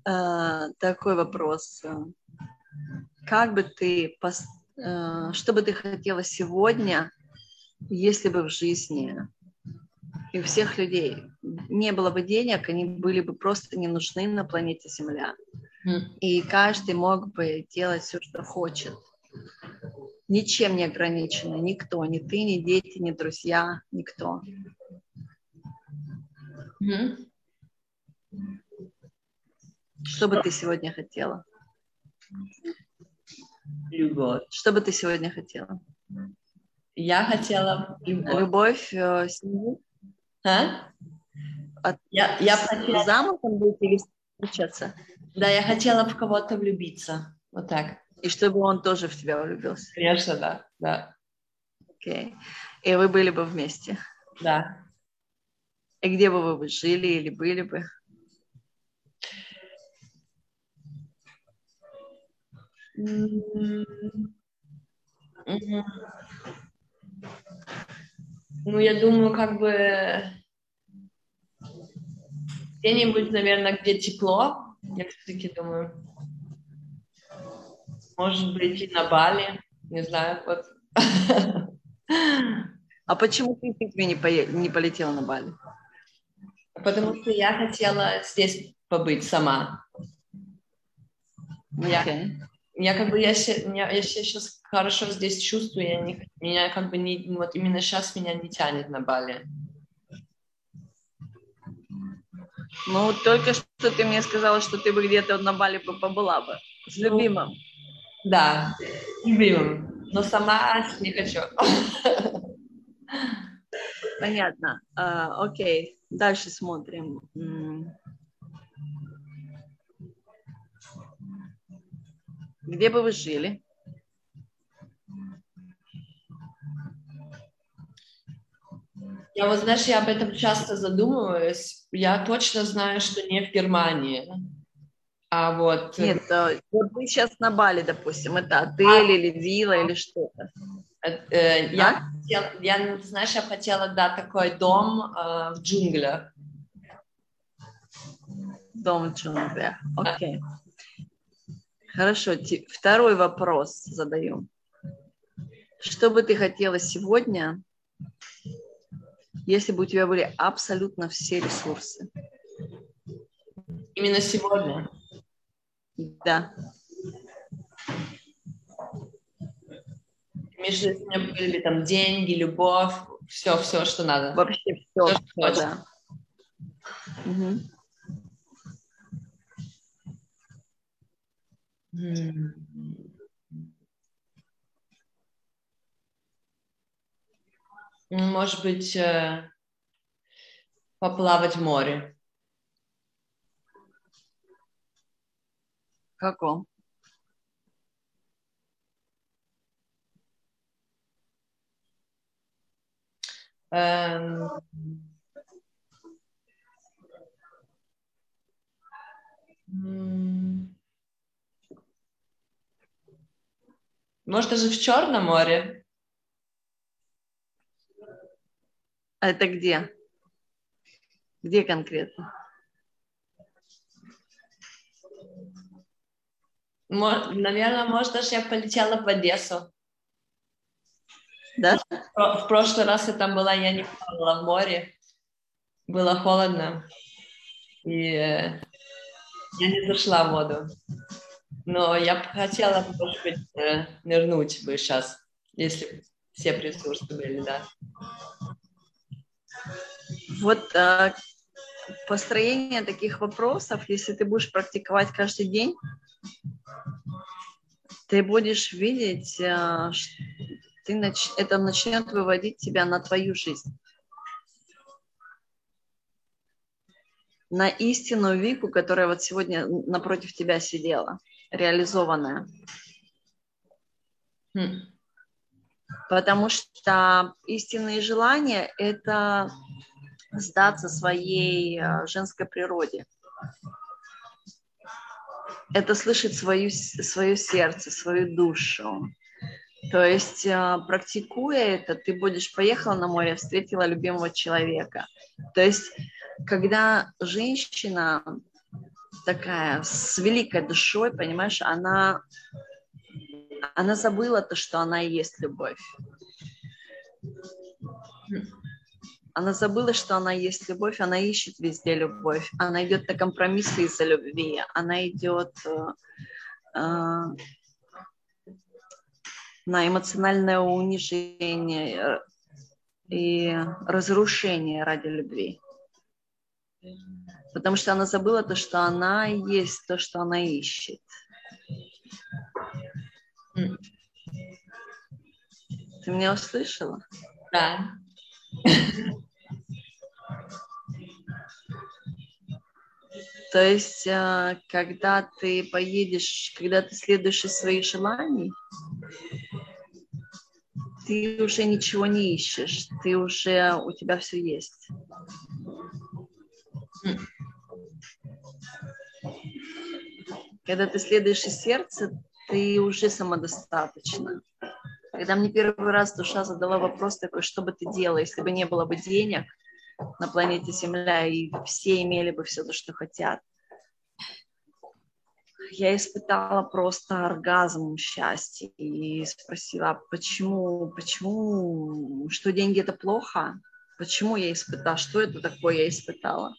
А, такой вопрос. Как бы ты, э, что бы ты хотела сегодня, если бы в жизни и у всех людей не было бы денег, они были бы просто не нужны на планете Земля. И каждый мог бы делать все, что хочет ничем не ограничены, никто, ни ты, ни дети, ни друзья, никто. Mm-hmm. Что бы ты сегодня хотела? Любовь. Что бы ты сегодня хотела? Я хотела любовь. Любовь, э, семью? А? От... Я, я хотела... Замужем будете или встречаться? Да, я хотела в кого-то влюбиться. Вот так. И чтобы он тоже в тебя влюбился. Конечно, да, да. Окей. И вы были бы вместе? Да. И где бы вы жили или были бы? М-м-м. Ну, я думаю, как бы где-нибудь, наверное, где тепло, я все-таки думаю может быть, и на Бали, не знаю, вот. А почему ты не, пое... не полетела на Бали? Потому что я хотела здесь побыть сама. Okay. Я, я как бы, я, я, я сейчас хорошо здесь чувствую, я не, меня как бы не, вот именно сейчас меня не тянет на Бали. Ну, только что ты мне сказала, что ты бы где-то на Бали бы побыла бы. С ну, любимым. Да, любимым. Но сама не хочу. Понятно. А, окей, дальше смотрим. Где бы вы жили? Я вот, знаешь, я об этом часто задумываюсь. Я точно знаю, что не в Германии. А вот... Э, Нет, вот вы сейчас на Бали, допустим, это отель а... или вилла или что-то. Э, э, я, а? хотела, я, знаешь, я хотела, да, такой дом э, в джунглях. Дом в джунглях, окей. Okay. Хорошо, второй вопрос задаю. Что бы ты хотела сегодня, если бы у тебя были абсолютно все ресурсы? Именно сегодня? Да. Между у меня были там деньги, любовь, все, все, что надо. Вообще все, все что да. Угу. Может быть, э, поплавать в море. Каком? Эм... Может, даже в Черном море? А это где? Где конкретно? Наверное, может, даже я полетела в Одессу. Да? В прошлый раз я там была, я не плавала в море. Было холодно. И э, я не зашла в воду. Но я бы хотела, может быть, э, нырнуть бы сейчас, если все ресурсы были, да. Вот а, построение таких вопросов, если ты будешь практиковать каждый день, ты будешь видеть, а, ты нач... это начнет выводить тебя на твою жизнь. На истинную Вику, которая вот сегодня напротив тебя сидела, реализованная. Хм. Потому что истинные желания – это сдаться своей а, женской природе. Это слышать свою, свое сердце, свою душу. То есть, а, практикуя это, ты будешь поехала на море, встретила любимого человека. То есть, когда женщина такая с великой душой, понимаешь, она, она забыла то, что она и есть любовь. Она забыла, что она есть любовь, она ищет везде любовь. Она идет на компромиссы из-за любви. Она идет э, э, на эмоциональное унижение и разрушение ради любви. Потому что она забыла то, что она есть то, что она ищет. Ты меня услышала? Да. То есть, а, когда ты поедешь, когда ты следуешь из своих желаний, ты уже ничего не ищешь, ты уже, у тебя все есть. Когда ты следуешь из сердца, ты уже самодостаточна. Когда мне первый раз душа задала вопрос такой, что бы ты делала, если бы не было бы денег на планете Земля, и все имели бы все то, что хотят. Я испытала просто оргазм счастья и спросила, «А почему, почему, что деньги это плохо? Почему я испытала, что это такое я испытала?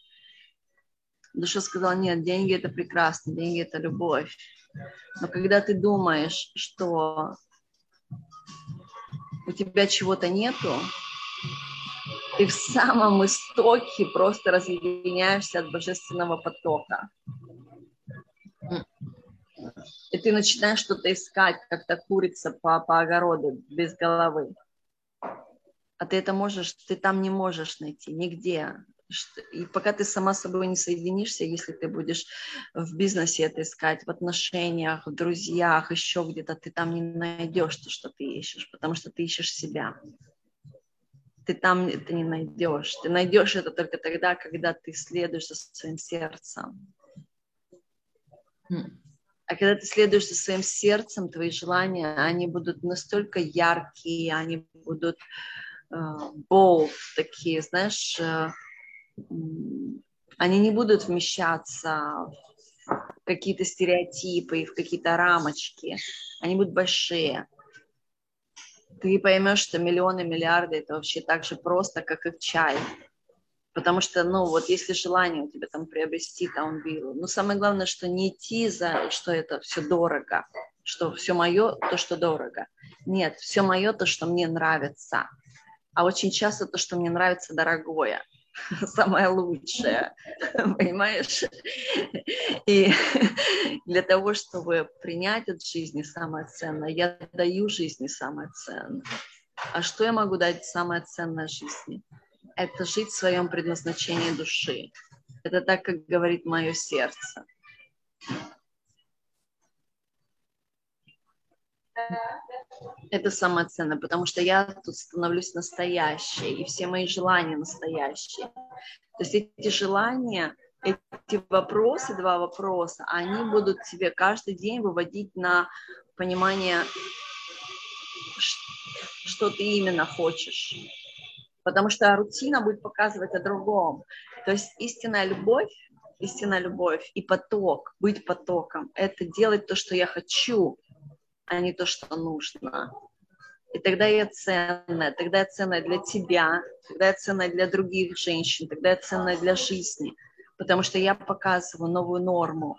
Душа сказала, нет, деньги это прекрасно, деньги это любовь. Но когда ты думаешь, что у тебя чего-то нету, ты в самом истоке просто разъединяешься от божественного потока. И ты начинаешь что-то искать, как то курица по, по огороду без головы. А ты это можешь, ты там не можешь найти нигде. И пока ты сама с собой не соединишься, если ты будешь в бизнесе это искать, в отношениях, в друзьях, еще где-то, ты там не найдешь то, что ты ищешь, потому что ты ищешь себя. Ты там это не найдешь. Ты найдешь это только тогда, когда ты следуешь за своим сердцем. Хм. А когда ты следуешь за своим сердцем, твои желания, они будут настолько яркие, они будут uh, такие, знаешь, uh, они не будут вмещаться в какие-то стереотипы, в какие-то рамочки. Они будут большие. Ты поймешь, что миллионы, миллиарды это вообще так же просто, как и чай. Потому что, ну, вот если желание у тебя там приобрести там виллу, ну, самое главное, что не идти за, что это все дорого, что все мое, то, что дорого. Нет, все мое, то, что мне нравится. А очень часто то, что мне нравится, дорогое. самое лучшее, понимаешь? И для того, чтобы принять от жизни самое ценное, я даю жизни самое ценное. А что я могу дать самое ценное жизни? Это жить в своем предназначении души. Это так, как говорит мое сердце. Это самое ценное, потому что я тут становлюсь настоящей, и все мои желания настоящие. То есть эти желания, эти вопросы, два вопроса, они будут тебе каждый день выводить на понимание, что ты именно хочешь. Потому что рутина будет показывать о другом. То есть истинная любовь, истинная любовь и поток, быть потоком, это делать то, что я хочу, а не то, что нужно. И тогда я ценная, тогда я ценная для тебя, тогда я ценная для других женщин, тогда я ценная для жизни, потому что я показываю новую норму.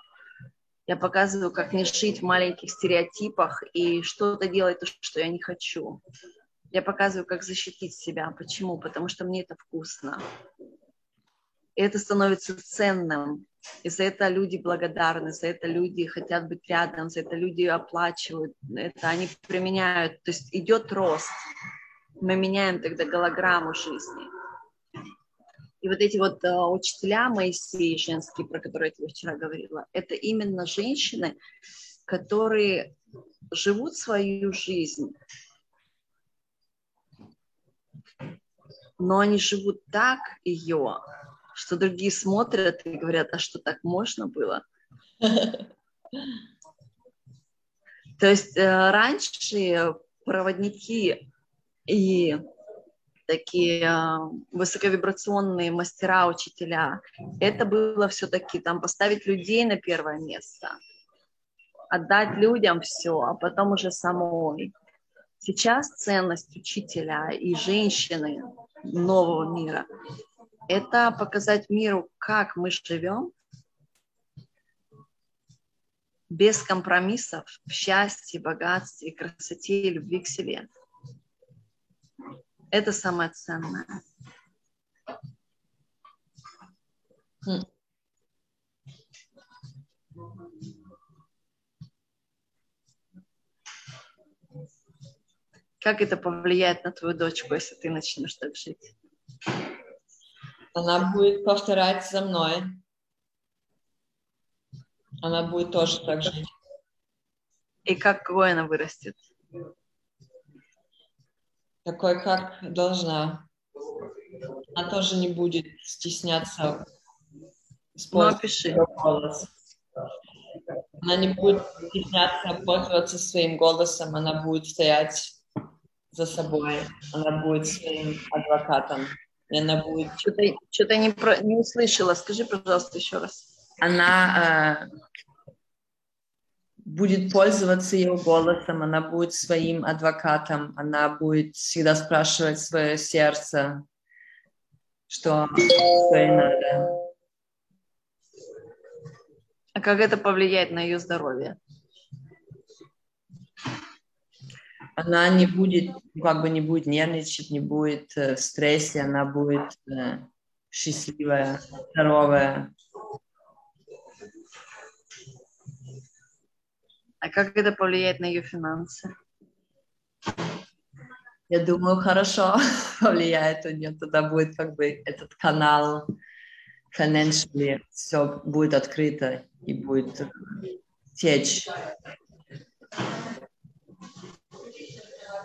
Я показываю, как не жить в маленьких стереотипах и что-то делать, то, что я не хочу. Я показываю, как защитить себя. Почему? Потому что мне это вкусно. И это становится ценным. И за это люди благодарны, за это люди хотят быть рядом, за это люди оплачивают, это они применяют. То есть идет рост. Мы меняем тогда голограмму жизни. И вот эти вот uh, учителя Моисеи женские, про которые я вчера говорила, это именно женщины, которые живут свою жизнь, но они живут так ее, что другие смотрят и говорят, а что так можно было? То есть э, раньше проводники и такие э, высоковибрационные мастера, учителя, это было все-таки там поставить людей на первое место, отдать людям все, а потом уже самой. Сейчас ценность учителя и женщины нового мира это показать миру, как мы живем, без компромиссов, в счастье, богатстве, красоте и любви к себе. Это самое ценное. Как это повлияет на твою дочку, если ты начнешь так жить? Она будет повторять за мной. Она будет тоже так жить. И какой она вырастет? Такой, как должна. Она тоже не будет стесняться использовать ну, голос. Она не будет стесняться пользоваться своим голосом, она будет стоять за собой, она будет своим адвокатом. И она будет... Что-то, что-то не, про... не услышала. Скажи, пожалуйста, еще раз. Она э, будет пользоваться его голосом, она будет своим адвокатом, она будет всегда спрашивать свое сердце, что, что ей надо. А как это повлияет на ее здоровье? Она не будет, как бы не будет нервничать, не будет э, в стрессе, она будет э, счастливая, здоровая. А как это повлияет на ее финансы? Я думаю, хорошо повлияет у нее. Тогда будет как бы этот канал financially, все будет открыто и будет течь.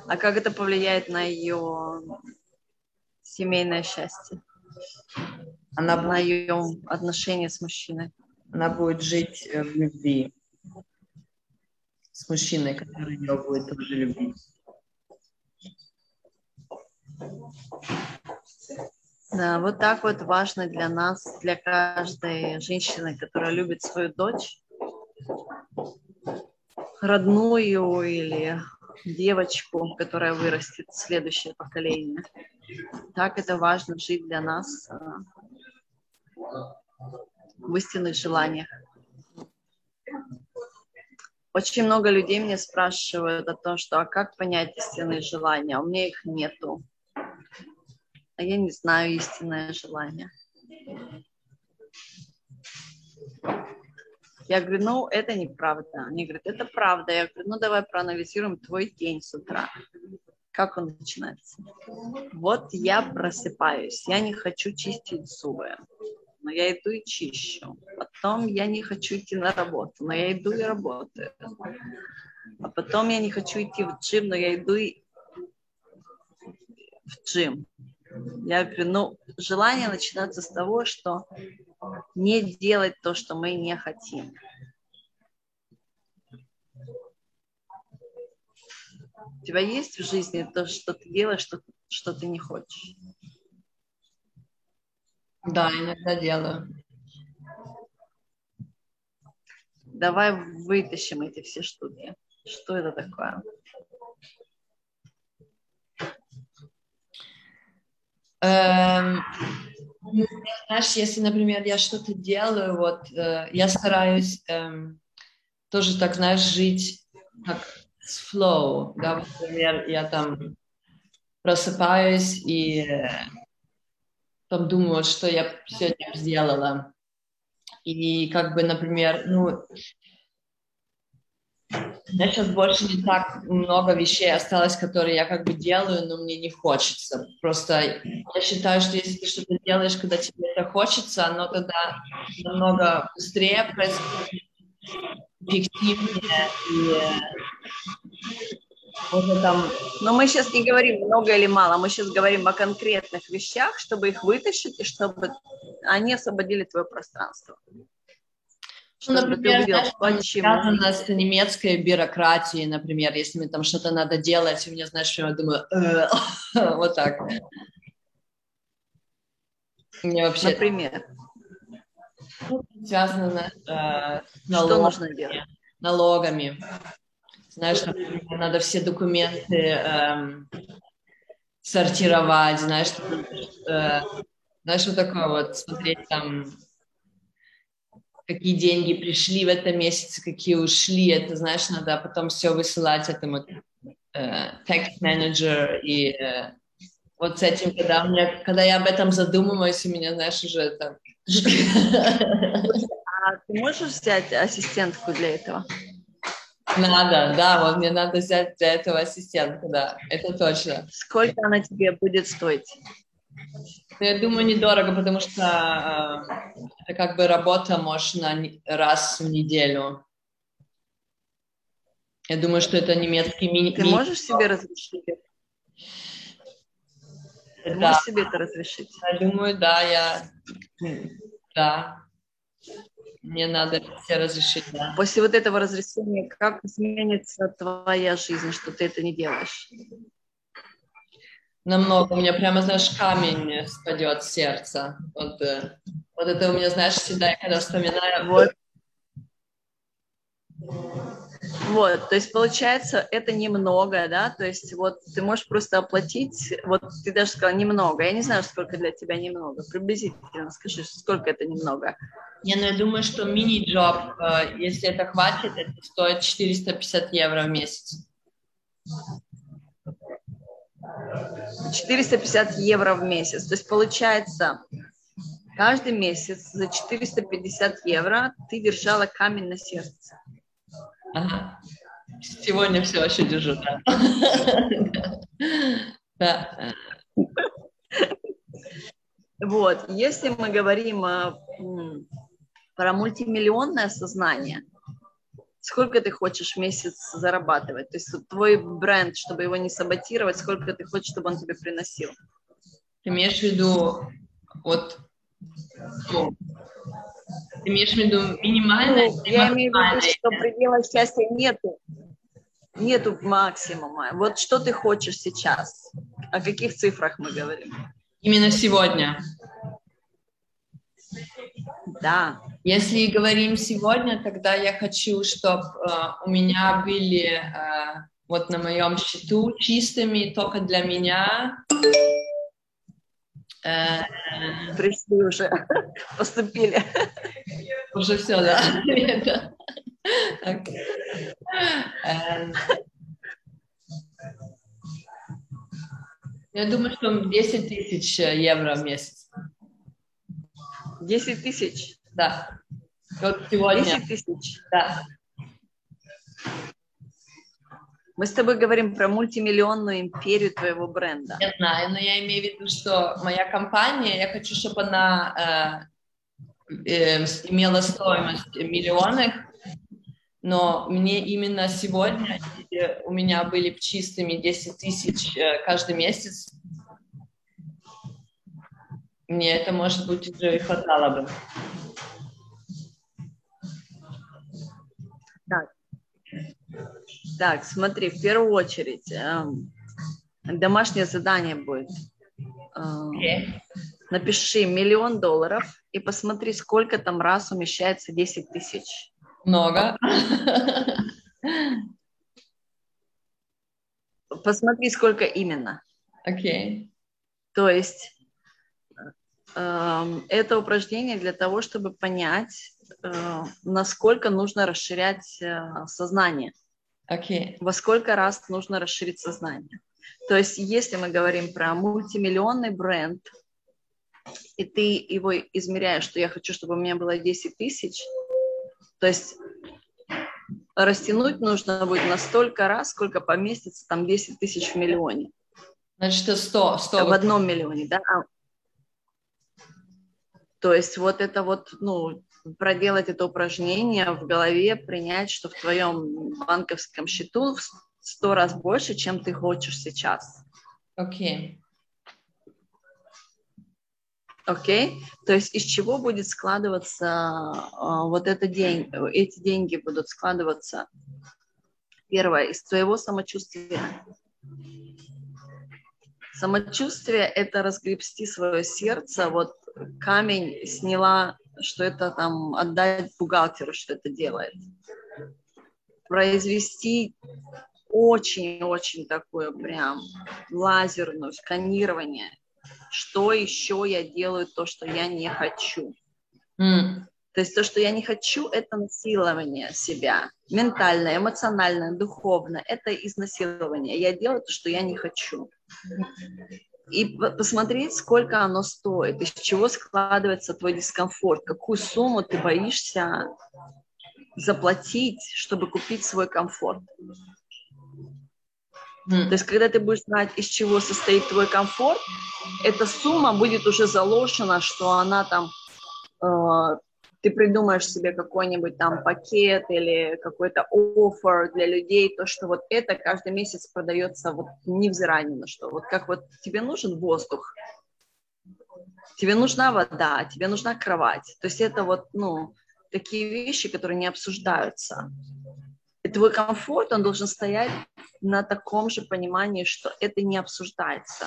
А как это повлияет на ее семейное счастье? Она на ее отношения с мужчиной? Она будет жить э, в любви с мужчиной, который ее будет тоже любить. Да, вот так вот важно для нас, для каждой женщины, которая любит свою дочь, родную или девочку, которая вырастет, следующее поколение. Так это важно жить для нас а, в истинных желаниях. Очень много людей мне спрашивают о том, что а как понять истинные желания? А у меня их нету а я не знаю истинное желание. Я говорю, ну, это неправда. Они говорят, это правда. Я говорю, ну, давай проанализируем твой день с утра. Как он начинается? Вот я просыпаюсь, я не хочу чистить зубы, но я иду и чищу. Потом я не хочу идти на работу, но я иду и работаю. А потом я не хочу идти в джим, но я иду и в джим. Я говорю, ну, желание начинается с того, что не делать то, что мы не хотим. У тебя есть в жизни то, что ты делаешь, что, что ты не хочешь? Да, иногда делаю. Давай вытащим эти все штуки. Что это такое? Эм, знаешь, если, например, я что-то делаю, вот э, я стараюсь эм, тоже так, знаешь, жить как с flow, да, например, я там просыпаюсь и э, там думаю, что я сегодня сделала. И как бы, например, ну, меня сейчас больше не так много вещей осталось, которые я как бы делаю, но мне не хочется. Просто я считаю, что если ты что-то делаешь, когда тебе это хочется, оно тогда намного быстрее происходит, эффективнее и там... Но мы сейчас не говорим много или мало, мы сейчас говорим о конкретных вещах, чтобы их вытащить и чтобы они освободили твое пространство. Ну, например, знаешь, связано с немецкой бюрократией, например, если мне там что-то надо делать, у меня, знаешь, я думаю, «Э, вот так. Мне вообще... Например? Связано э, с налогами. Что нужно делать? Налогами. Знаешь, например, надо все документы эм, сортировать, знаешь, э, знаешь, вот такое вот, смотреть там какие деньги пришли в этом месяце, какие ушли, это, знаешь, надо потом все высылать этому э, text manager и э, вот с этим, когда, у меня, когда я об этом задумываюсь, у меня, знаешь, уже это... А ты можешь взять ассистентку для этого? Надо, да, вот мне надо взять для этого ассистентку, да, это точно. Сколько она тебе будет стоить? Ну, я думаю, недорого, потому что э, это как бы работа, можно раз в неделю. Я думаю, что это немецкий мини. Ты можешь себе разрешить? Ты да. можешь себе это разрешить? Я думаю, да, я... Да. мне надо все разрешения. После вот этого разрешения, как изменится твоя жизнь, что ты это не делаешь? Намного. У меня прямо, знаешь, камень спадет с сердца. Вот, э, вот это у меня, знаешь, всегда, когда вспоминаю... Вот. Вот, то есть получается это немного, да, то есть вот ты можешь просто оплатить, вот ты даже сказала немного, я не знаю, сколько для тебя немного, приблизительно скажи, сколько это немного. Не, ну я думаю, что мини-джоб, э, если это хватит, это стоит 450 евро в месяц. 450 евро в месяц, то есть получается каждый месяц за 450 евро ты держала камень на сердце. Ага. Сегодня все еще держу, да. Вот, если мы говорим о, про мультимиллионное сознание, сколько ты хочешь в месяц зарабатывать? То есть твой бренд, чтобы его не саботировать, сколько ты хочешь, чтобы он тебе приносил? Ты имеешь в виду вот ну, ты имеешь в виду минимальное? Ну, я имею в виду, что предела счастья нету. Нету максимума. Вот что ты хочешь сейчас? О каких цифрах мы говорим? Именно сегодня. Да. Если говорим сегодня, тогда я хочу, чтобы э, у меня были э, вот на моем счету чистыми только для меня Э, Пришли уже, поступили. Уже все, да? Эм. Я думаю, что 10 тысяч евро в месяц. 10 тысяч? Да. Вот сегодня. 10 тысяч? Да. Мы с тобой говорим про мультимиллионную империю твоего бренда. Я знаю, но я имею в виду, что моя компания, я хочу, чтобы она э, э, имела стоимость миллионов, но мне именно сегодня у меня были чистыми 10 тысяч э, каждый месяц. Мне это, может быть, уже и хватало бы. Так, смотри, в первую очередь э, домашнее задание будет. Э, okay. Напиши миллион долларов и посмотри, сколько там раз умещается 10 тысяч. Много. Посмотри, сколько именно. Окей. Okay. То есть это упражнение для того, чтобы понять, э, насколько нужно расширять э, сознание. Okay. Во сколько раз нужно расширить сознание? То есть, если мы говорим про мультимиллионный бренд, и ты его измеряешь, что я хочу, чтобы у меня было 10 тысяч, то есть растянуть нужно будет на столько раз, сколько поместится там 10 тысяч в миллионе. Значит, 100, 100. В одном миллионе, да. То есть вот это вот, ну, проделать это упражнение в голове, принять, что в твоем банковском счету в сто раз больше, чем ты хочешь сейчас. Окей. Okay. Окей? Okay? То есть из чего будет складываться uh, вот это день, эти деньги будут складываться? Первое, из твоего самочувствия. Самочувствие – это разгребсти свое сердце. Вот камень сняла что это там отдать бухгалтеру, что это делает. Произвести очень-очень такое прям лазерное сканирование. Что еще я делаю, то, что я не хочу. Mm. То есть то, что я не хочу, это насилование себя. Ментальное, эмоциональное, духовное. Это изнасилование. Я делаю то, что я не хочу и посмотреть, сколько оно стоит, из чего складывается твой дискомфорт, какую сумму ты боишься заплатить, чтобы купить свой комфорт. Mm. То есть, когда ты будешь знать, из чего состоит твой комфорт, эта сумма будет уже заложена, что она там э, ты придумаешь себе какой-нибудь там пакет или какой-то офер для людей, то, что вот это каждый месяц продается вот невзирая ни на что. Вот как вот тебе нужен воздух, тебе нужна вода, тебе нужна кровать. То есть это вот, ну, такие вещи, которые не обсуждаются. И твой комфорт, он должен стоять на таком же понимании, что это не обсуждается.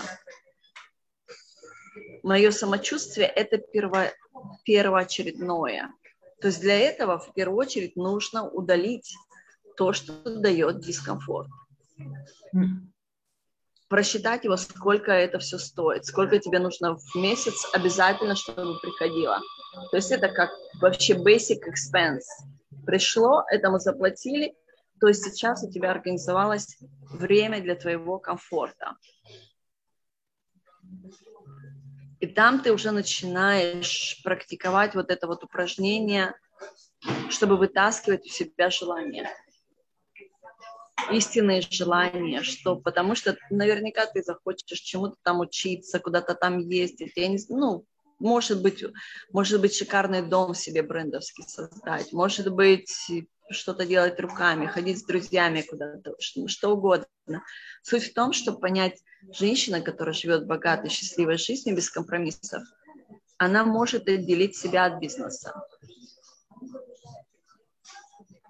Мое самочувствие – это перво, первоочередное. То есть для этого в первую очередь нужно удалить то, что дает дискомфорт. Просчитать его, сколько это все стоит, сколько тебе нужно в месяц обязательно, чтобы приходило. То есть это как вообще basic expense. Пришло, это мы заплатили, то есть сейчас у тебя организовалось время для твоего комфорта. И там ты уже начинаешь практиковать вот это вот упражнение, чтобы вытаскивать у себя желание. Истинные желания, что потому что наверняка ты захочешь чему-то там учиться, куда-то там ездить. Я не, ну, может быть, может быть, шикарный дом себе брендовский создать, может быть, что-то делать руками, ходить с друзьями куда-то, что, что угодно. Суть в том, чтобы понять, женщина, которая живет богатой, счастливой жизнью без компромиссов, она может отделить себя от бизнеса.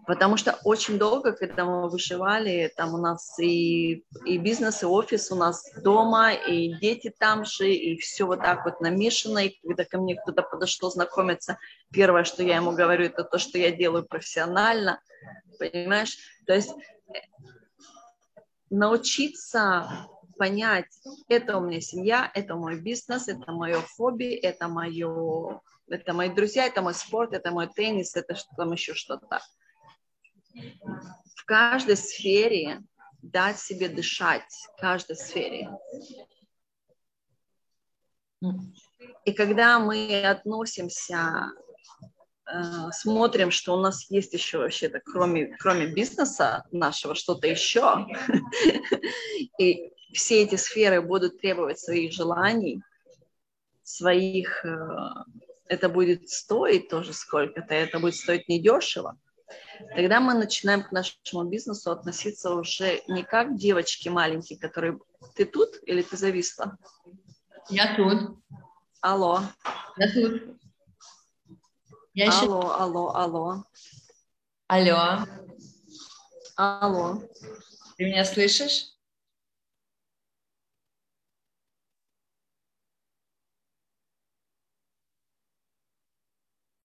Потому что очень долго, когда мы выживали, там у нас и, и бизнес, и офис у нас дома, и дети там же, и все вот так вот намешано. И когда ко мне кто-то подошел знакомиться, первое, что я ему говорю, это то, что я делаю профессионально. Понимаешь? То есть э, научиться понять, это у меня семья, это мой бизнес, это мое хобби, это мое, это мои друзья, это мой спорт, это мой теннис, это что там еще что-то в каждой сфере дать себе дышать, в каждой сфере. И когда мы относимся, э, смотрим, что у нас есть еще вообще-то, кроме, кроме бизнеса нашего, что-то еще, и все эти сферы будут требовать своих желаний, своих, э, это будет стоить тоже сколько-то, это будет стоить недешево, тогда мы начинаем к нашему бизнесу относиться уже не как девочки маленькие, которые... Ты тут или ты зависла? Я тут. Алло. Я тут. Я еще... Алло, алло, алло. Алло. Алло. Ты меня слышишь?